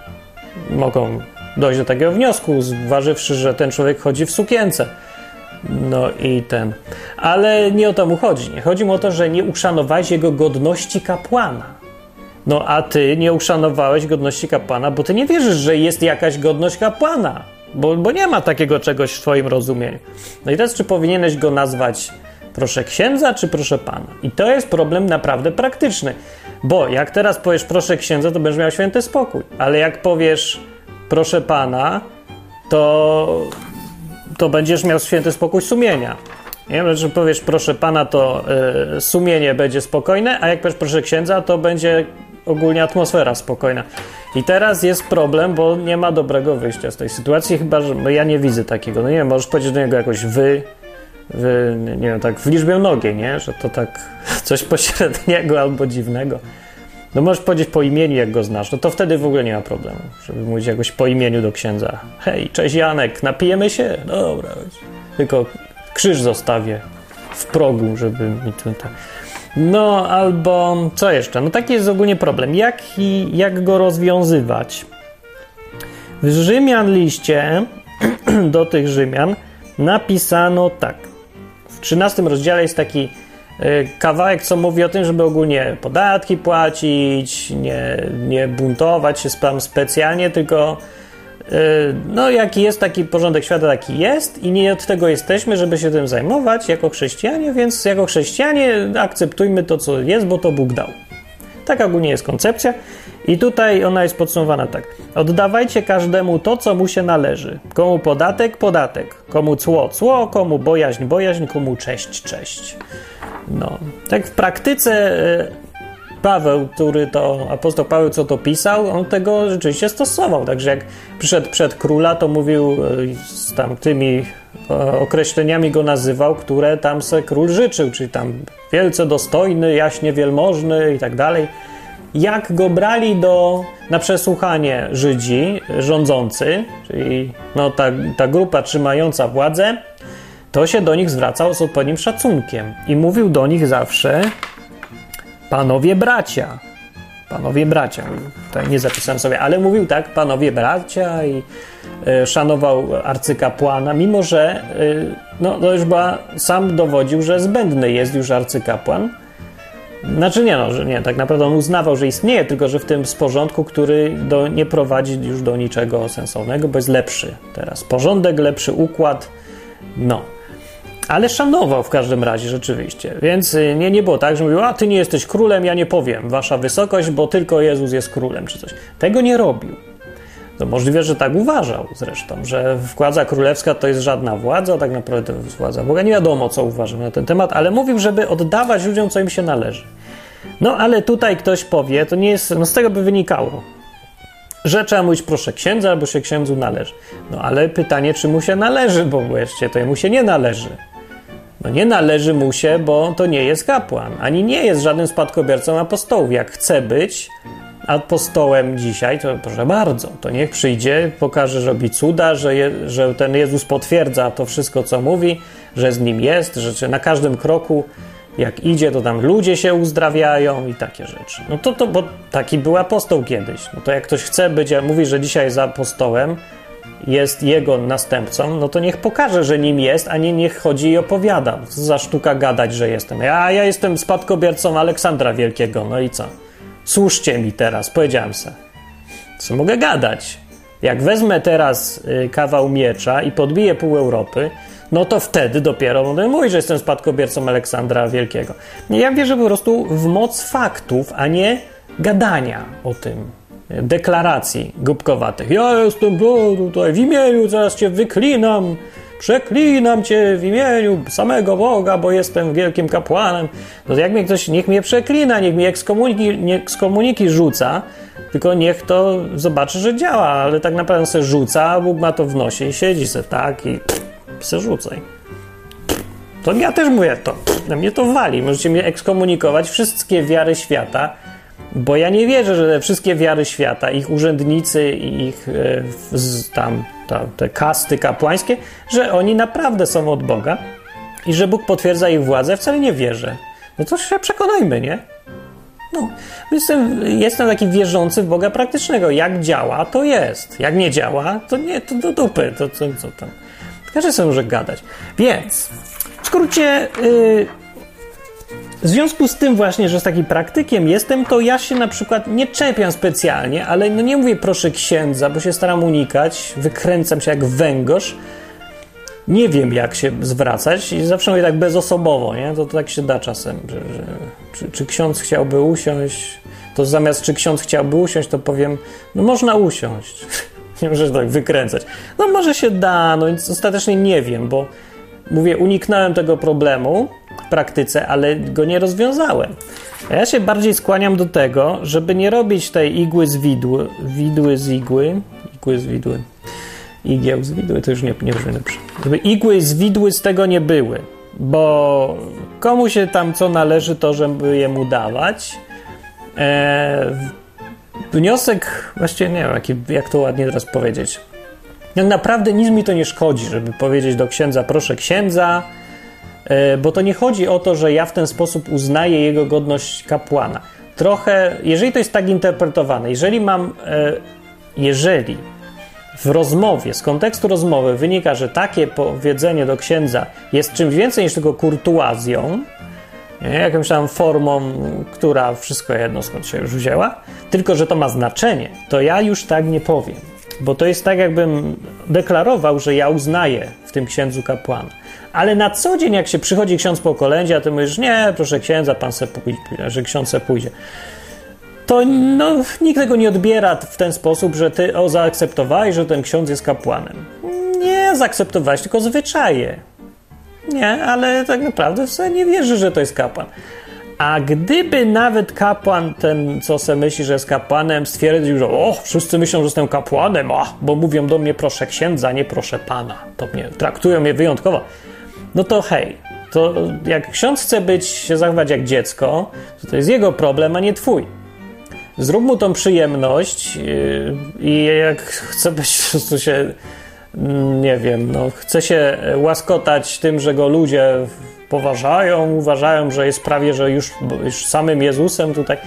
mogą dojść do takiego wniosku, zważywszy, że ten człowiek chodzi w sukience. No i ten. Ale nie o to mu chodzi. Nie chodzi mu o to, że nie uszanowałeś jego godności kapłana. No a ty nie uszanowałeś godności kapłana, bo ty nie wierzysz, że jest jakaś godność kapłana. Bo, bo nie ma takiego czegoś w twoim rozumieniu. No i teraz, czy powinieneś go nazwać proszę księdza, czy proszę pana? I to jest problem naprawdę praktyczny. Bo jak teraz powiesz proszę księdza, to będziesz miał święty spokój. Ale jak powiesz proszę pana, to, to będziesz miał święty spokój sumienia. Nie wiem, że powiesz proszę pana, to y, sumienie będzie spokojne, a jak powiesz proszę księdza, to będzie ogólnie atmosfera spokojna. I teraz jest problem, bo nie ma dobrego wyjścia z tej sytuacji, chyba że no ja nie widzę takiego. No nie wiem, możesz powiedzieć do niego jakoś wy, wy nie wiem, tak w liczbie mnogiej, nie? Że to tak coś pośredniego albo dziwnego. No możesz powiedzieć po imieniu, jak go znasz, no to wtedy w ogóle nie ma problemu, żeby mówić jakoś po imieniu do księdza. Hej, cześć Janek, napijemy się? Dobra, tylko krzyż zostawię w progu, żeby mi tutaj... No, albo co jeszcze? No taki jest ogólnie problem. Jak, i, jak go rozwiązywać? W Rzymian liście do tych Rzymian napisano tak. W 13 rozdziale jest taki kawałek, co mówi o tym, żeby ogólnie podatki płacić, nie, nie buntować się tam specjalnie, tylko y, no jaki jest taki porządek świata, taki jest i nie od tego jesteśmy, żeby się tym zajmować jako chrześcijanie, więc jako chrześcijanie akceptujmy to, co jest, bo to Bóg dał. Taka ogólnie jest koncepcja. I tutaj ona jest podsumowana tak. Oddawajcie każdemu to, co mu się należy. Komu podatek, podatek. Komu cło, cło. Komu bojaźń, bojaźń. Komu cześć, cześć. No. Tak w praktyce e, Paweł, który to, apostoł Paweł, co to pisał, on tego rzeczywiście stosował. Także jak przyszedł przed króla, to mówił e, z tamtymi określeniami go nazywał, które tam se król życzył, czyli tam wielce dostojny, jaśnie wielmożny i tak dalej jak go brali do, na przesłuchanie Żydzi rządzący, czyli no, ta, ta grupa trzymająca władzę, to się do nich zwracał z odpowiednim szacunkiem i mówił do nich zawsze panowie bracia. Panowie bracia. Tutaj nie zapisałem sobie, ale mówił tak, panowie bracia i y, szanował arcykapłana, mimo że y, no, to już była, sam dowodził, że zbędny jest już arcykapłan znaczy nie, no, że nie, tak naprawdę on uznawał, że istnieje, tylko że w tym sporządku, który do, nie prowadzi już do niczego sensownego, bo jest lepszy teraz. Porządek, lepszy układ, no. Ale szanował w każdym razie rzeczywiście. Więc y, nie, nie było tak, że mówił, a ty nie jesteś królem, ja nie powiem, wasza wysokość, bo tylko Jezus jest królem, czy coś. Tego nie robił. To możliwe, że tak uważał zresztą, że władza królewska to jest żadna władza, tak naprawdę to jest władza Boga. Nie wiadomo, co uważał na ten temat, ale mówił, żeby oddawać ludziom, co im się należy. No ale tutaj ktoś powie, to nie jest, no z tego by wynikało, że trzeba mówić proszę księdza, albo się księdzu należy. No ale pytanie, czy mu się należy, bo właściwie to mu się nie należy. No nie należy mu się, bo to nie jest kapłan, ani nie jest żadnym spadkobiercą apostołów. Jak chce być, apostołem dzisiaj, to proszę bardzo, to niech przyjdzie, pokaże, że robi cuda, że, je, że ten Jezus potwierdza to wszystko, co mówi, że z nim jest, że na każdym kroku, jak idzie, to tam ludzie się uzdrawiają i takie rzeczy. No to, to bo taki był apostoł kiedyś. No to jak ktoś chce być, mówi, że dzisiaj jest apostołem, jest jego następcą, no to niech pokaże, że nim jest, a nie niech chodzi i opowiada. Za sztuka gadać, że jestem. Ja, ja jestem spadkobiercą Aleksandra Wielkiego, no i co? Słuszcie mi teraz, powiedziałem se. Co mogę gadać? Jak wezmę teraz y, kawał miecza i podbiję pół Europy, no to wtedy dopiero będę mówić, że jestem spadkobiercą Aleksandra Wielkiego. Ja wierzę po prostu w moc faktów, a nie gadania o tym, deklaracji głupkowatych. Ja jestem tutaj w imieniu, zaraz cię wyklinam, przeklinam cię w imieniu samego Boga, bo jestem wielkim kapłanem. No to jak mnie ktoś, niech mnie przeklina, niech mi ekskomuniki, nie ekskomuniki rzuca, tylko niech to zobaczy, że działa, ale tak naprawdę se rzuca, Bóg ma to w nosie i siedzi se tak i se rzucaj. To ja też mówię to. Na mnie to wali. Możecie mnie ekskomunikować wszystkie wiary świata, bo ja nie wierzę, że te wszystkie wiary świata, ich urzędnicy i ich z, tam ta, te kasty kapłańskie, że oni naprawdę są od Boga i że Bóg potwierdza ich władzę, wcale nie wierzę. No to się przekonajmy, nie? No, jestem, jestem taki wierzący w Boga praktycznego. Jak działa, to jest. Jak nie działa, to nie, to do dupy. To co, co tam. Każdy sobie może gadać. Więc, w skrócie, yy, w związku z tym właśnie, że z takim praktykiem jestem, to ja się na przykład nie czepiam specjalnie, ale no nie mówię proszę księdza, bo się staram unikać, wykręcam się jak węgorz. Nie wiem, jak się zwracać i zawsze mówię tak bezosobowo, nie? To, to tak się da czasem, że, że czy, czy ksiądz chciałby usiąść, to zamiast czy ksiądz chciałby usiąść, to powiem, no można usiąść. nie muszę tak wykręcać. No może się da, no więc ostatecznie nie wiem, bo mówię, uniknąłem tego problemu praktyce, ale go nie rozwiązałem. A ja się bardziej skłaniam do tego, żeby nie robić tej igły z widły, widły z igły, igły z widły, igieł z widły, to już nie, nie brzmi dobrze. Żeby igły z widły z tego nie były, bo komu się tam co należy, to żeby jemu dawać. Eee, wniosek, właściwie nie wiem, jak, to ładnie teraz powiedzieć. Jak naprawdę nic mi to nie szkodzi, żeby powiedzieć do księdza, proszę księdza, bo to nie chodzi o to, że ja w ten sposób uznaję jego godność kapłana. Trochę, jeżeli to jest tak interpretowane, jeżeli mam, e, jeżeli w rozmowie, z kontekstu rozmowy wynika, że takie powiedzenie do księdza jest czymś więcej niż tylko kurtuazją, jakąś tam formą, która wszystko jedno skąd się już wzięła, tylko że to ma znaczenie, to ja już tak nie powiem. Bo to jest tak, jakbym deklarował, że ja uznaję w tym księdzu kapłana. Ale na co dzień, jak się przychodzi ksiądz po kolędzie, a ty mówisz, nie, proszę księdza, pan se pójdzie, że ksiądz se pójdzie. To no, nikt tego nie odbiera w ten sposób, że ty o, zaakceptowałeś, że ten ksiądz jest kapłanem. Nie zaakceptowałeś, tylko zwyczaje. Nie, ale tak naprawdę w nie wierzy, że to jest kapłan. A gdyby nawet kapłan, ten co se myśli, że jest kapłanem, stwierdził, że o, wszyscy myślą, że jestem kapłanem, a, bo mówią do mnie proszę księdza, nie proszę pana, to mnie traktują mnie wyjątkowo, no to hej, to jak ksiądz chce być, się zachować jak dziecko, to to jest jego problem, a nie twój. Zrób mu tą przyjemność yy, i jak chce być po prostu się, mm, nie wiem, no, chce się łaskotać tym, że go ludzie poważają, uważają, że jest prawie, że już, już samym Jezusem tutaj.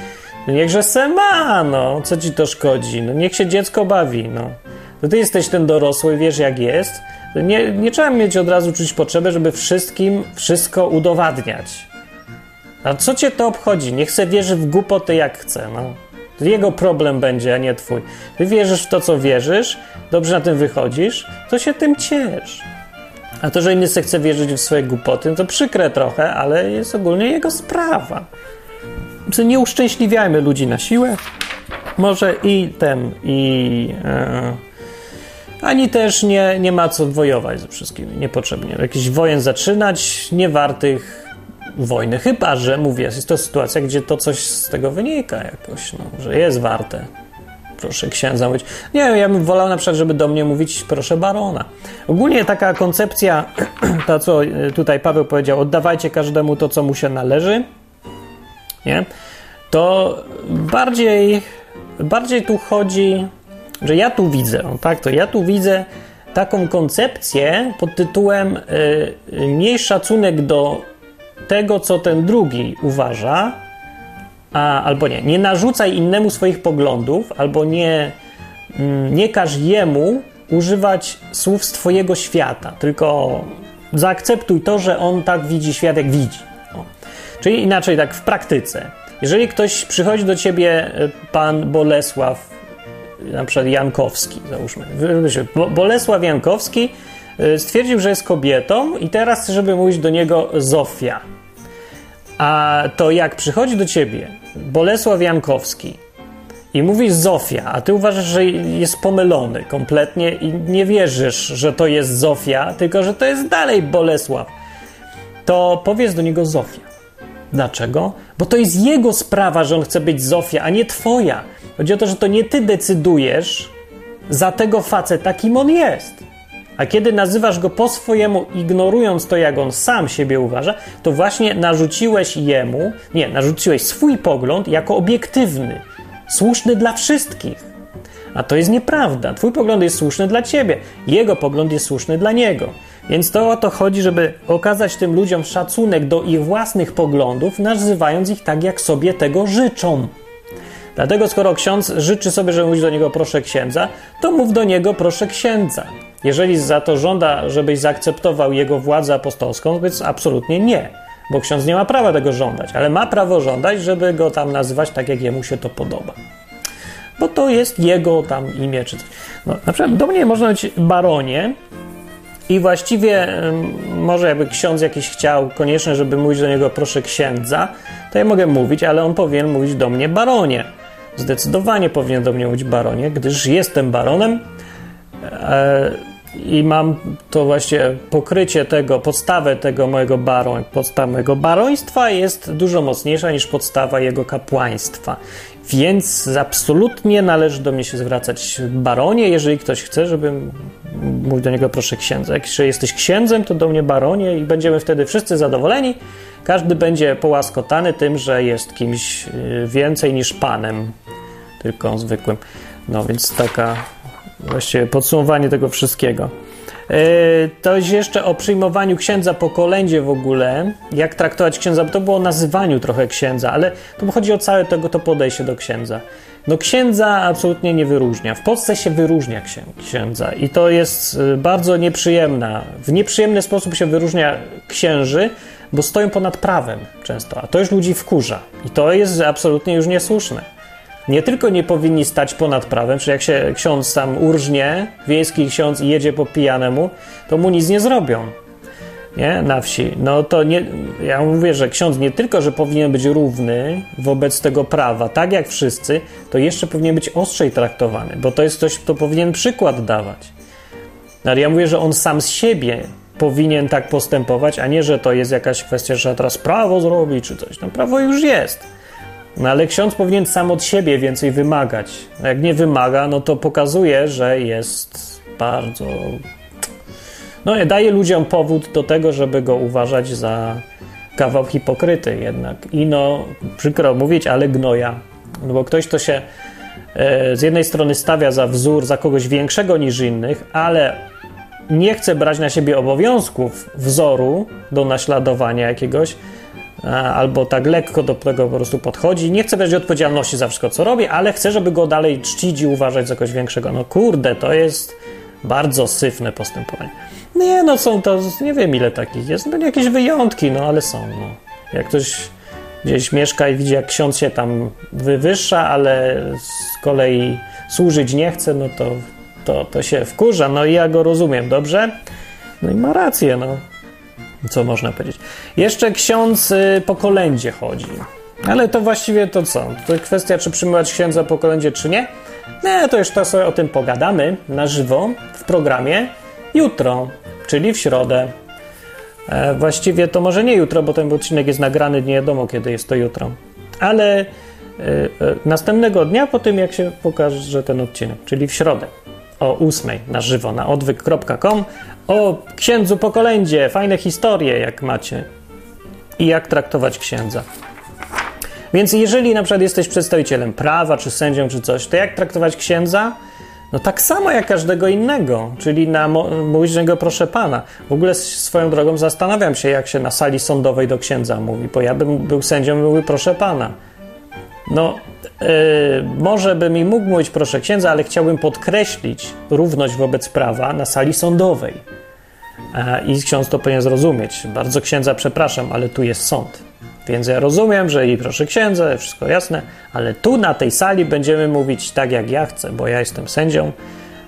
No niechże se ma, no, co ci to szkodzi? No, niech się dziecko bawi, no. To ty jesteś ten dorosły, wiesz jak jest. Nie, nie trzeba mieć od razu czuć potrzeby, żeby wszystkim wszystko udowadniać. A co cię to obchodzi? Niech se wierzy w głupoty jak chce, no. To jego problem będzie, a nie twój. Ty wierzysz w to, co wierzysz, dobrze na tym wychodzisz, to się tym ciesz. A to, że inny se chce wierzyć w swoje głupoty, no to przykre trochę, ale jest ogólnie jego sprawa. Nie uszczęśliwiajmy ludzi na siłę. Może i ten, i. E, ani też nie, nie ma co wojować ze wszystkimi niepotrzebnie. Jakiś wojen zaczynać, niewartych wojny. Chyba, że mówię, jest to sytuacja, gdzie to coś z tego wynika jakoś, no, że jest warte proszę księdza mówić. Nie, ja bym wolał na przykład, żeby do mnie mówić proszę barona. Ogólnie taka koncepcja, ta co tutaj Paweł powiedział, oddawajcie każdemu to, co mu się należy, nie? To bardziej, bardziej tu chodzi, że ja tu widzę, tak, to ja tu widzę taką koncepcję pod tytułem y, miej szacunek do tego, co ten drugi uważa, a, albo nie, nie narzucaj innemu swoich poglądów, albo nie, mm, nie każ jemu używać słów z Twojego świata, tylko zaakceptuj to, że on tak widzi świat, jak widzi. O. Czyli inaczej, tak w praktyce. Jeżeli ktoś przychodzi do ciebie, e, pan Bolesław, na przykład Jankowski, załóżmy, Bolesław Jankowski e, stwierdził, że jest kobietą i teraz, żeby mówić do niego Zofia. A to jak przychodzi do ciebie Bolesław Jankowski i mówisz Zofia, a ty uważasz, że jest pomylony kompletnie i nie wierzysz, że to jest Zofia, tylko że to jest dalej Bolesław, to powiedz do niego Zofia. Dlaczego? Bo to jest jego sprawa, że on chce być Zofia, a nie twoja. Chodzi o to, że to nie ty decydujesz za tego faceta, kim on jest. A kiedy nazywasz go po swojemu, ignorując to, jak on sam siebie uważa, to właśnie narzuciłeś jemu, nie, narzuciłeś swój pogląd jako obiektywny, słuszny dla wszystkich. A to jest nieprawda. Twój pogląd jest słuszny dla ciebie, jego pogląd jest słuszny dla niego. Więc to o to chodzi, żeby okazać tym ludziom szacunek do ich własnych poglądów, nazywając ich tak, jak sobie tego życzą. Dlatego, skoro ksiądz życzy sobie, żeby mówić do niego proszę księdza, to mów do niego proszę księdza. Jeżeli za to żąda, żebyś zaakceptował jego władzę apostolską, więc absolutnie nie, bo ksiądz nie ma prawa tego żądać, ale ma prawo żądać, żeby go tam nazywać tak, jak jemu się to podoba. Bo to jest jego tam imię czy coś. No, na przykład do mnie można być baronie, i właściwie może jakby ksiądz jakiś chciał koniecznie, żeby mówić do niego proszę księdza, to ja mogę mówić, ale on powinien mówić do mnie baronie. Zdecydowanie powinien do mnie mówić baronie, gdyż jestem baronem e, i mam to właśnie pokrycie tego, podstawę tego mojego baroń, podstawa mojego baroństwa jest dużo mocniejsza niż podstawa jego kapłaństwa. Więc absolutnie należy do mnie się zwracać baronie, jeżeli ktoś chce, żebym mój do niego proszę księdza. Jak jesteś księdzem, to do mnie baronie i będziemy wtedy wszyscy zadowoleni. Każdy będzie połaskotany tym, że jest kimś y, więcej niż panem, tylko zwykłym. No więc taka właściwie podsumowanie tego wszystkiego. E, to jeszcze o przyjmowaniu księdza po kolędzie w ogóle, jak traktować księdza, to było o nazywaniu trochę księdza, ale tu chodzi o całe tego to podejście do księdza. No księdza absolutnie nie wyróżnia. W Polsce się wyróżnia księdza i to jest y, bardzo nieprzyjemna. W nieprzyjemny sposób się wyróżnia księży, bo stoją ponad prawem często, a to już ludzi wkurza i to jest absolutnie już niesłuszne nie tylko nie powinni stać ponad prawem, czyli jak się ksiądz tam urżnie, wiejski ksiądz i jedzie po pijanemu, to mu nic nie zrobią. Nie? Na wsi. No to nie, ja mówię, że ksiądz nie tylko, że powinien być równy wobec tego prawa, tak jak wszyscy, to jeszcze powinien być ostrzej traktowany, bo to jest coś, kto powinien przykład dawać. Ale ja mówię, że on sam z siebie powinien tak postępować, a nie, że to jest jakaś kwestia, że teraz prawo zrobić czy coś. No prawo już jest. No ale ksiądz powinien sam od siebie więcej wymagać. Jak nie wymaga, no to pokazuje, że jest bardzo. No, daje ludziom powód do tego, żeby go uważać za kawał hipokryty jednak. I no, przykro mówić, ale gnoja. No bo ktoś, to się e, z jednej strony stawia za wzór, za kogoś większego niż innych, ale nie chce brać na siebie obowiązków wzoru do naśladowania jakiegoś, albo tak lekko do tego po prostu podchodzi. Nie chce brać odpowiedzialności za wszystko, co robi, ale chce, żeby go dalej czcić i uważać za kogoś większego. No kurde, to jest bardzo syfne postępowanie. Nie, no są to, nie wiem ile takich jest, będzie jakieś wyjątki, no ale są. No. Jak ktoś gdzieś mieszka i widzi, jak ksiądz się tam wywyższa, ale z kolei służyć nie chce, no to, to, to się wkurza. No i ja go rozumiem, dobrze? No i ma rację, no. Co można powiedzieć? Jeszcze ksiądz y, po kolędzie chodzi. Ale to właściwie to co? To kwestia, czy przyjmować księdza po kolędzie, czy nie? Nie, to już to sobie o tym pogadamy na żywo w programie jutro, czyli w środę. E, właściwie to może nie jutro, bo ten odcinek jest nagrany, nie wiadomo kiedy jest to jutro. Ale e, e, następnego dnia po tym, jak się pokaże ten odcinek, czyli w środę o 8 na żywo na odwyk.com o księdzu po kolędzie, fajne historie jak macie i jak traktować księdza. Więc jeżeli na przykład jesteś przedstawicielem prawa, czy sędzią, czy coś, to jak traktować księdza? No tak samo jak każdego innego, czyli na mówić niego proszę pana. W ogóle swoją drogą zastanawiam się, jak się na sali sądowej do księdza mówi, bo ja bym był sędzią, mówił proszę pana. No, może by mi mógł mówić proszę księdza, ale chciałbym podkreślić równość wobec prawa na sali sądowej. I ksiądz to powinien zrozumieć. Bardzo księdza przepraszam, ale tu jest sąd. Więc ja rozumiem, że i proszę księdza, wszystko jasne, ale tu na tej sali będziemy mówić tak, jak ja chcę, bo ja jestem sędzią.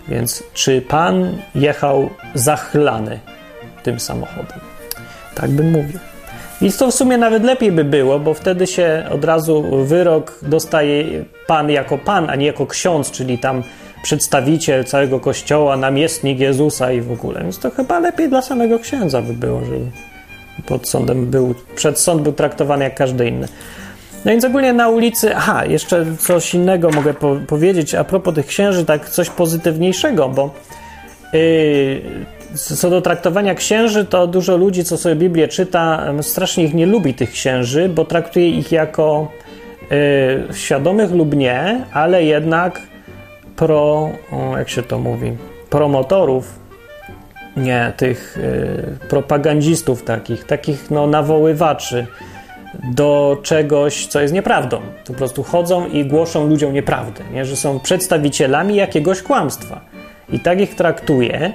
Więc czy pan jechał zachlany tym samochodem? Tak bym mówił. I to w sumie nawet lepiej by było, bo wtedy się od razu wyrok dostaje pan jako pan, a nie jako ksiądz, czyli tam przedstawiciel całego kościoła, namiestnik Jezusa i w ogóle. Więc to chyba lepiej dla samego księdza by było, żeby pod sądem był, przed sąd był traktowany jak każdy inny. No więc ogólnie na ulicy, aha, jeszcze coś innego mogę po powiedzieć a propos tych księży, tak coś pozytywniejszego, bo yy, co do traktowania księży, to dużo ludzi, co sobie Biblię czyta, strasznie ich nie lubi, tych księży, bo traktuje ich jako y, świadomych lub nie, ale jednak pro, jak się to mówi, promotorów, nie, tych y, propagandzistów takich, takich no, nawoływaczy do czegoś, co jest nieprawdą. Po prostu chodzą i głoszą ludziom nieprawdę, nie? że są przedstawicielami jakiegoś kłamstwa. I tak ich traktuje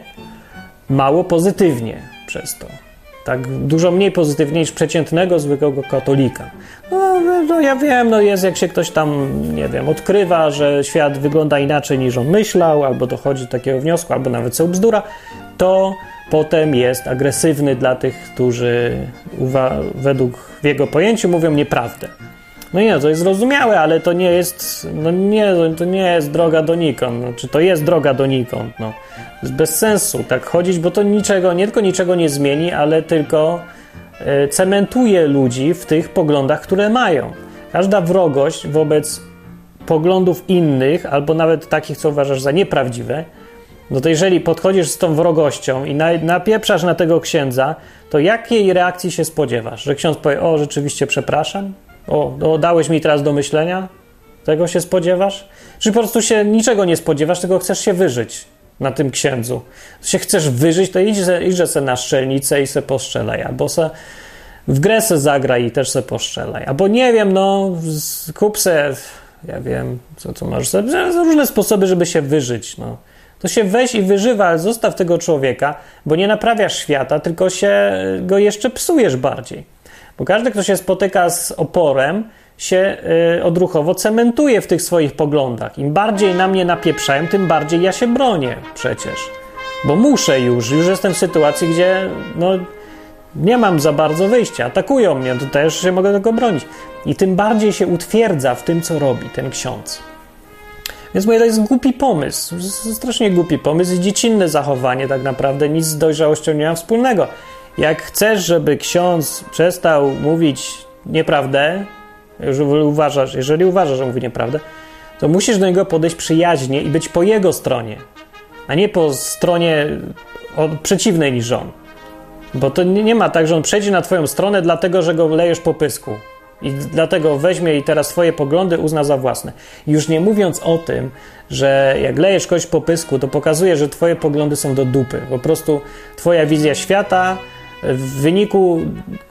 mało pozytywnie przez to. Tak dużo mniej pozytywnie niż przeciętnego, zwykłego katolika. No, no, ja wiem, no jest jak się ktoś tam, nie wiem, odkrywa, że świat wygląda inaczej niż on myślał, albo dochodzi do takiego wniosku, albo nawet co bzdura, to potem jest agresywny dla tych, którzy według w jego pojęciu mówią nieprawdę. No nie, to jest zrozumiałe, ale to nie jest, no nie, to nie jest droga donikąd. No, czy to jest droga donikąd? No. Bez sensu tak chodzić, bo to niczego, nie tylko niczego nie zmieni, ale tylko e, cementuje ludzi w tych poglądach, które mają. Każda wrogość wobec poglądów innych, albo nawet takich, co uważasz za nieprawdziwe, no to jeżeli podchodzisz z tą wrogością i napieprzasz na tego księdza, to jakiej reakcji się spodziewasz? Że ksiądz powie, o, rzeczywiście przepraszam? O, o dałeś mi teraz do myślenia? Tego się spodziewasz? Czy po prostu się niczego nie spodziewasz, tylko chcesz się wyżyć na tym księdzu? się chcesz wyżyć, to idź, idź se na szczelnicę i se postrzelaj, albo se w grę se zagraj i też se postrzelaj. Albo nie wiem, no kup se, ja wiem, co, co masz, różne sposoby, żeby się wyżyć, no to się weź i wyżywa, ale zostaw tego człowieka, bo nie naprawiasz świata, tylko się go jeszcze psujesz bardziej. Bo każdy, kto się spotyka z oporem, się y, odruchowo cementuje w tych swoich poglądach. Im bardziej na mnie napieprzają, tym bardziej ja się bronię przecież. Bo muszę już, już jestem w sytuacji, gdzie no, nie mam za bardzo wyjścia. Atakują mnie, to też się mogę tego bronić. I tym bardziej się utwierdza w tym, co robi ten ksiądz. Więc mówię, to jest głupi pomysł, strasznie głupi pomysł i dziecinne zachowanie tak naprawdę, nic z dojrzałością nie ma wspólnego. Jak chcesz, żeby ksiądz przestał mówić nieprawdę, jeżeli uważasz, jeżeli uważasz, że mówi nieprawdę, to musisz do niego podejść przyjaźnie i być po jego stronie, a nie po stronie przeciwnej niż on. Bo to nie ma tak, że on przejdzie na twoją stronę, dlatego że go lejesz po pysku. I dlatego weźmie i teraz swoje poglądy uzna za własne. Już nie mówiąc o tym, że jak lejesz kogoś po pysku, to pokazuje, że twoje poglądy są do dupy. Po prostu twoja wizja świata w wyniku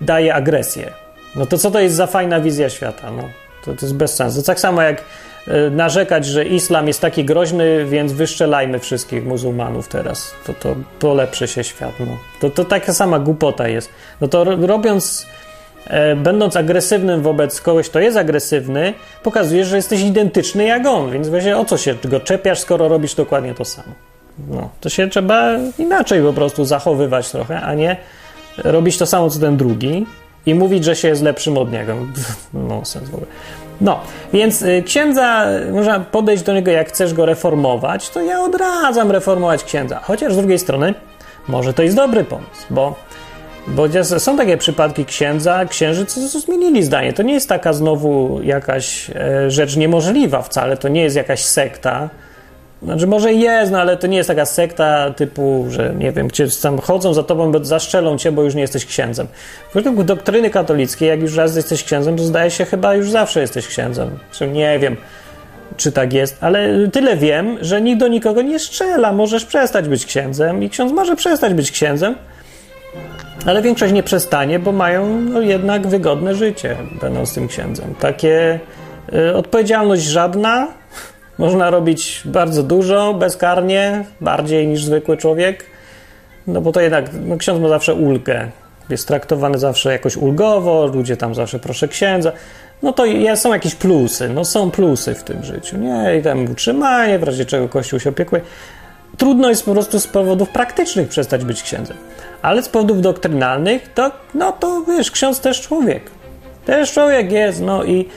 daje agresję. No to co to jest za fajna wizja świata? No, to, to jest bez sensu. Tak samo jak e, narzekać, że islam jest taki groźny, więc wyszczelajmy wszystkich muzułmanów teraz. To, to polepszy się świat. No. To, to taka sama głupota jest. No to robiąc E, będąc agresywnym wobec kogoś, kto jest agresywny, pokazujesz, że jesteś identyczny jak on, więc właśnie o co się go czepiasz, skoro robisz dokładnie to samo. No, to się trzeba inaczej po prostu zachowywać trochę, a nie robić to samo co ten drugi i mówić, że się jest lepszym od niego. No, sens w ogóle. No, więc y, księdza, można podejść do niego, jak chcesz go reformować, to ja odradzam reformować księdza. Chociaż z drugiej strony, może to jest dobry pomysł, bo bo są takie przypadki księdza, księży, co zmienili zdanie. To nie jest taka znowu jakaś e, rzecz niemożliwa wcale, to nie jest jakaś sekta. Znaczy, może jest, no ale to nie jest taka sekta typu, że nie wiem, cię tam chodzą za tobą, bo zaszczelą cię, bo już nie jesteś księdzem. Według doktryny katolickiej, jak już raz jesteś księdzem, to zdaje się chyba już zawsze jesteś księdzem. Czy nie wiem, czy tak jest, ale tyle wiem, że nikt do nikogo nie strzela. Możesz przestać być księdzem i ksiądz może przestać być księdzem ale większość nie przestanie, bo mają no, jednak wygodne życie, będąc tym księdzem. Takie y, odpowiedzialność żadna, można robić bardzo dużo, bezkarnie, bardziej niż zwykły człowiek, no bo to jednak no, ksiądz ma zawsze ulgę, jest traktowany zawsze jakoś ulgowo, ludzie tam zawsze proszę księdza. No to są jakieś plusy, no są plusy w tym życiu, nie? I tam utrzymanie, w razie czego Kościół się opiekuje. Trudno jest po prostu z powodów praktycznych przestać być księdzem ale z powodów doktrynalnych, to, no to wiesz, ksiądz też człowiek. Też człowiek jest, no i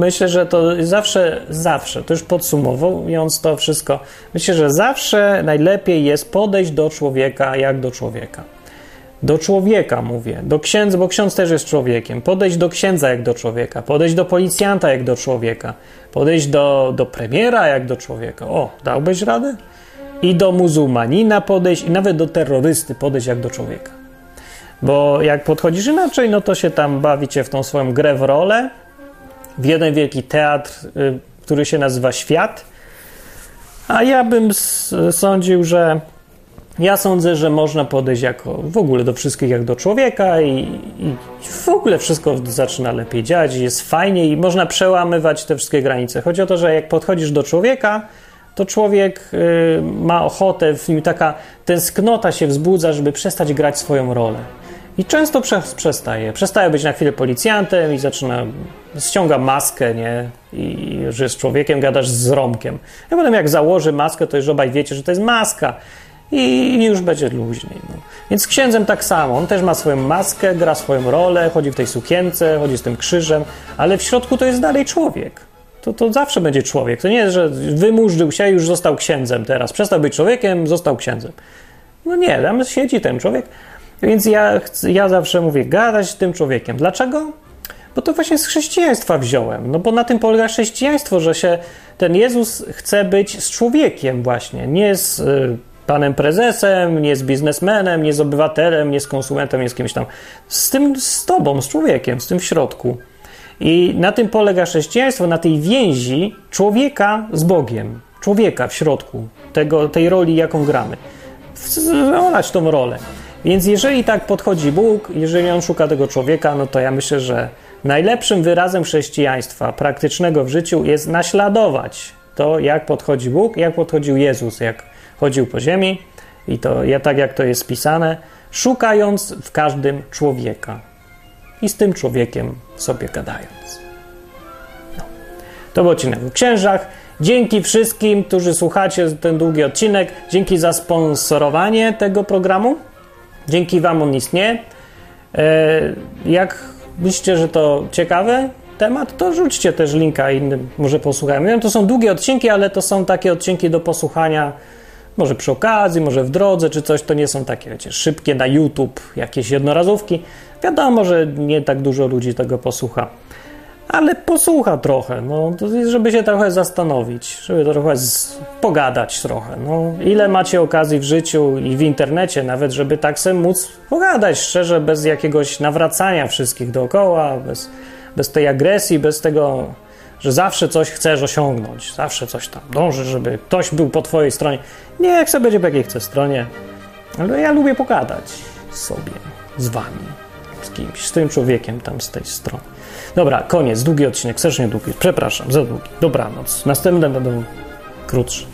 myślę, że to zawsze, zawsze, to już podsumowując to wszystko, myślę, że zawsze najlepiej jest podejść do człowieka jak do człowieka. Do człowieka mówię, do księdza, bo ksiądz też jest człowiekiem. Podejść do księdza jak do człowieka, podejść do policjanta jak do człowieka, podejść do, do premiera jak do człowieka. O, dałbyś radę? i do muzułmanina podejść, i nawet do terrorysty podejść jak do człowieka. Bo jak podchodzisz inaczej, no to się tam bawicie w tą swoją grę w rolę, w jeden wielki teatr, y, który się nazywa świat. A ja bym sądził, że ja sądzę, że można podejść jako w ogóle do wszystkich jak do człowieka i, i w ogóle wszystko zaczyna lepiej działać, jest fajnie i można przełamywać te wszystkie granice. Chodzi o to, że jak podchodzisz do człowieka, to człowiek y, ma ochotę, w nim taka tęsknota się wzbudza, żeby przestać grać swoją rolę. I często prze, przestaje. Przestaje być na chwilę policjantem i zaczyna, ściąga maskę, nie? I że z człowiekiem gadasz z Romkiem. A potem jak założy maskę, to już obaj wiecie, że to jest maska i już będzie luźniej. No. Więc z księdzem tak samo. On też ma swoją maskę, gra swoją rolę, chodzi w tej sukience, chodzi z tym krzyżem, ale w środku to jest dalej człowiek. To, to zawsze będzie człowiek. To nie jest, że wymurzył się i już został księdzem teraz. Przestał być człowiekiem, został księdzem. No nie, tam siedzi ten człowiek. Więc ja, ja zawsze mówię, gadać z tym człowiekiem. Dlaczego? Bo to właśnie z chrześcijaństwa wziąłem. No bo na tym polega chrześcijaństwo, że się ten Jezus chce być z człowiekiem właśnie, nie z y, panem prezesem, nie z biznesmenem, nie z obywatelem, nie z konsumentem, nie z kimś tam. Z tym, z tobą, z człowiekiem, z tym w środku. I na tym polega chrześcijaństwo, na tej więzi człowieka z Bogiem, człowieka w środku tego, tej roli, jaką gramy. Wykonać tą rolę. Więc jeżeli tak podchodzi Bóg, jeżeli on szuka tego człowieka, no to ja myślę, że najlepszym wyrazem chrześcijaństwa praktycznego w życiu jest naśladować to, jak podchodzi Bóg, jak podchodził Jezus, jak chodził po ziemi i to ja tak jak to jest spisane, szukając w każdym człowieka i z tym człowiekiem sobie gadając. No. To był odcinek o księżach. Dzięki wszystkim, którzy słuchacie ten długi odcinek. Dzięki za sponsorowanie tego programu. Dzięki Wam on istnieje. E, jak myślicie, że to ciekawy temat, to rzućcie też linka innym, może posłuchajmy. Wiem, to są długie odcinki, ale to są takie odcinki do posłuchania może przy okazji, może w drodze czy coś, to nie są takie, wiecie, szybkie na YouTube, jakieś jednorazówki. Wiadomo, że nie tak dużo ludzi tego posłucha, ale posłucha trochę, no, żeby się trochę zastanowić, żeby trochę z, pogadać trochę. No, ile macie okazji w życiu i w internecie nawet, żeby tak sobie móc pogadać szczerze, bez jakiegoś nawracania wszystkich dookoła, bez, bez tej agresji, bez tego że zawsze coś chcesz osiągnąć, zawsze coś tam dążysz, żeby ktoś był po twojej stronie. Nie, chcę być po jakiej chcę stronie, ale ja lubię pogadać sobie, z wami, z kimś, z tym człowiekiem tam z tej strony. Dobra, koniec, długi odcinek, strasznie długi, przepraszam, za długi. Dobranoc. Następne będą krótsze.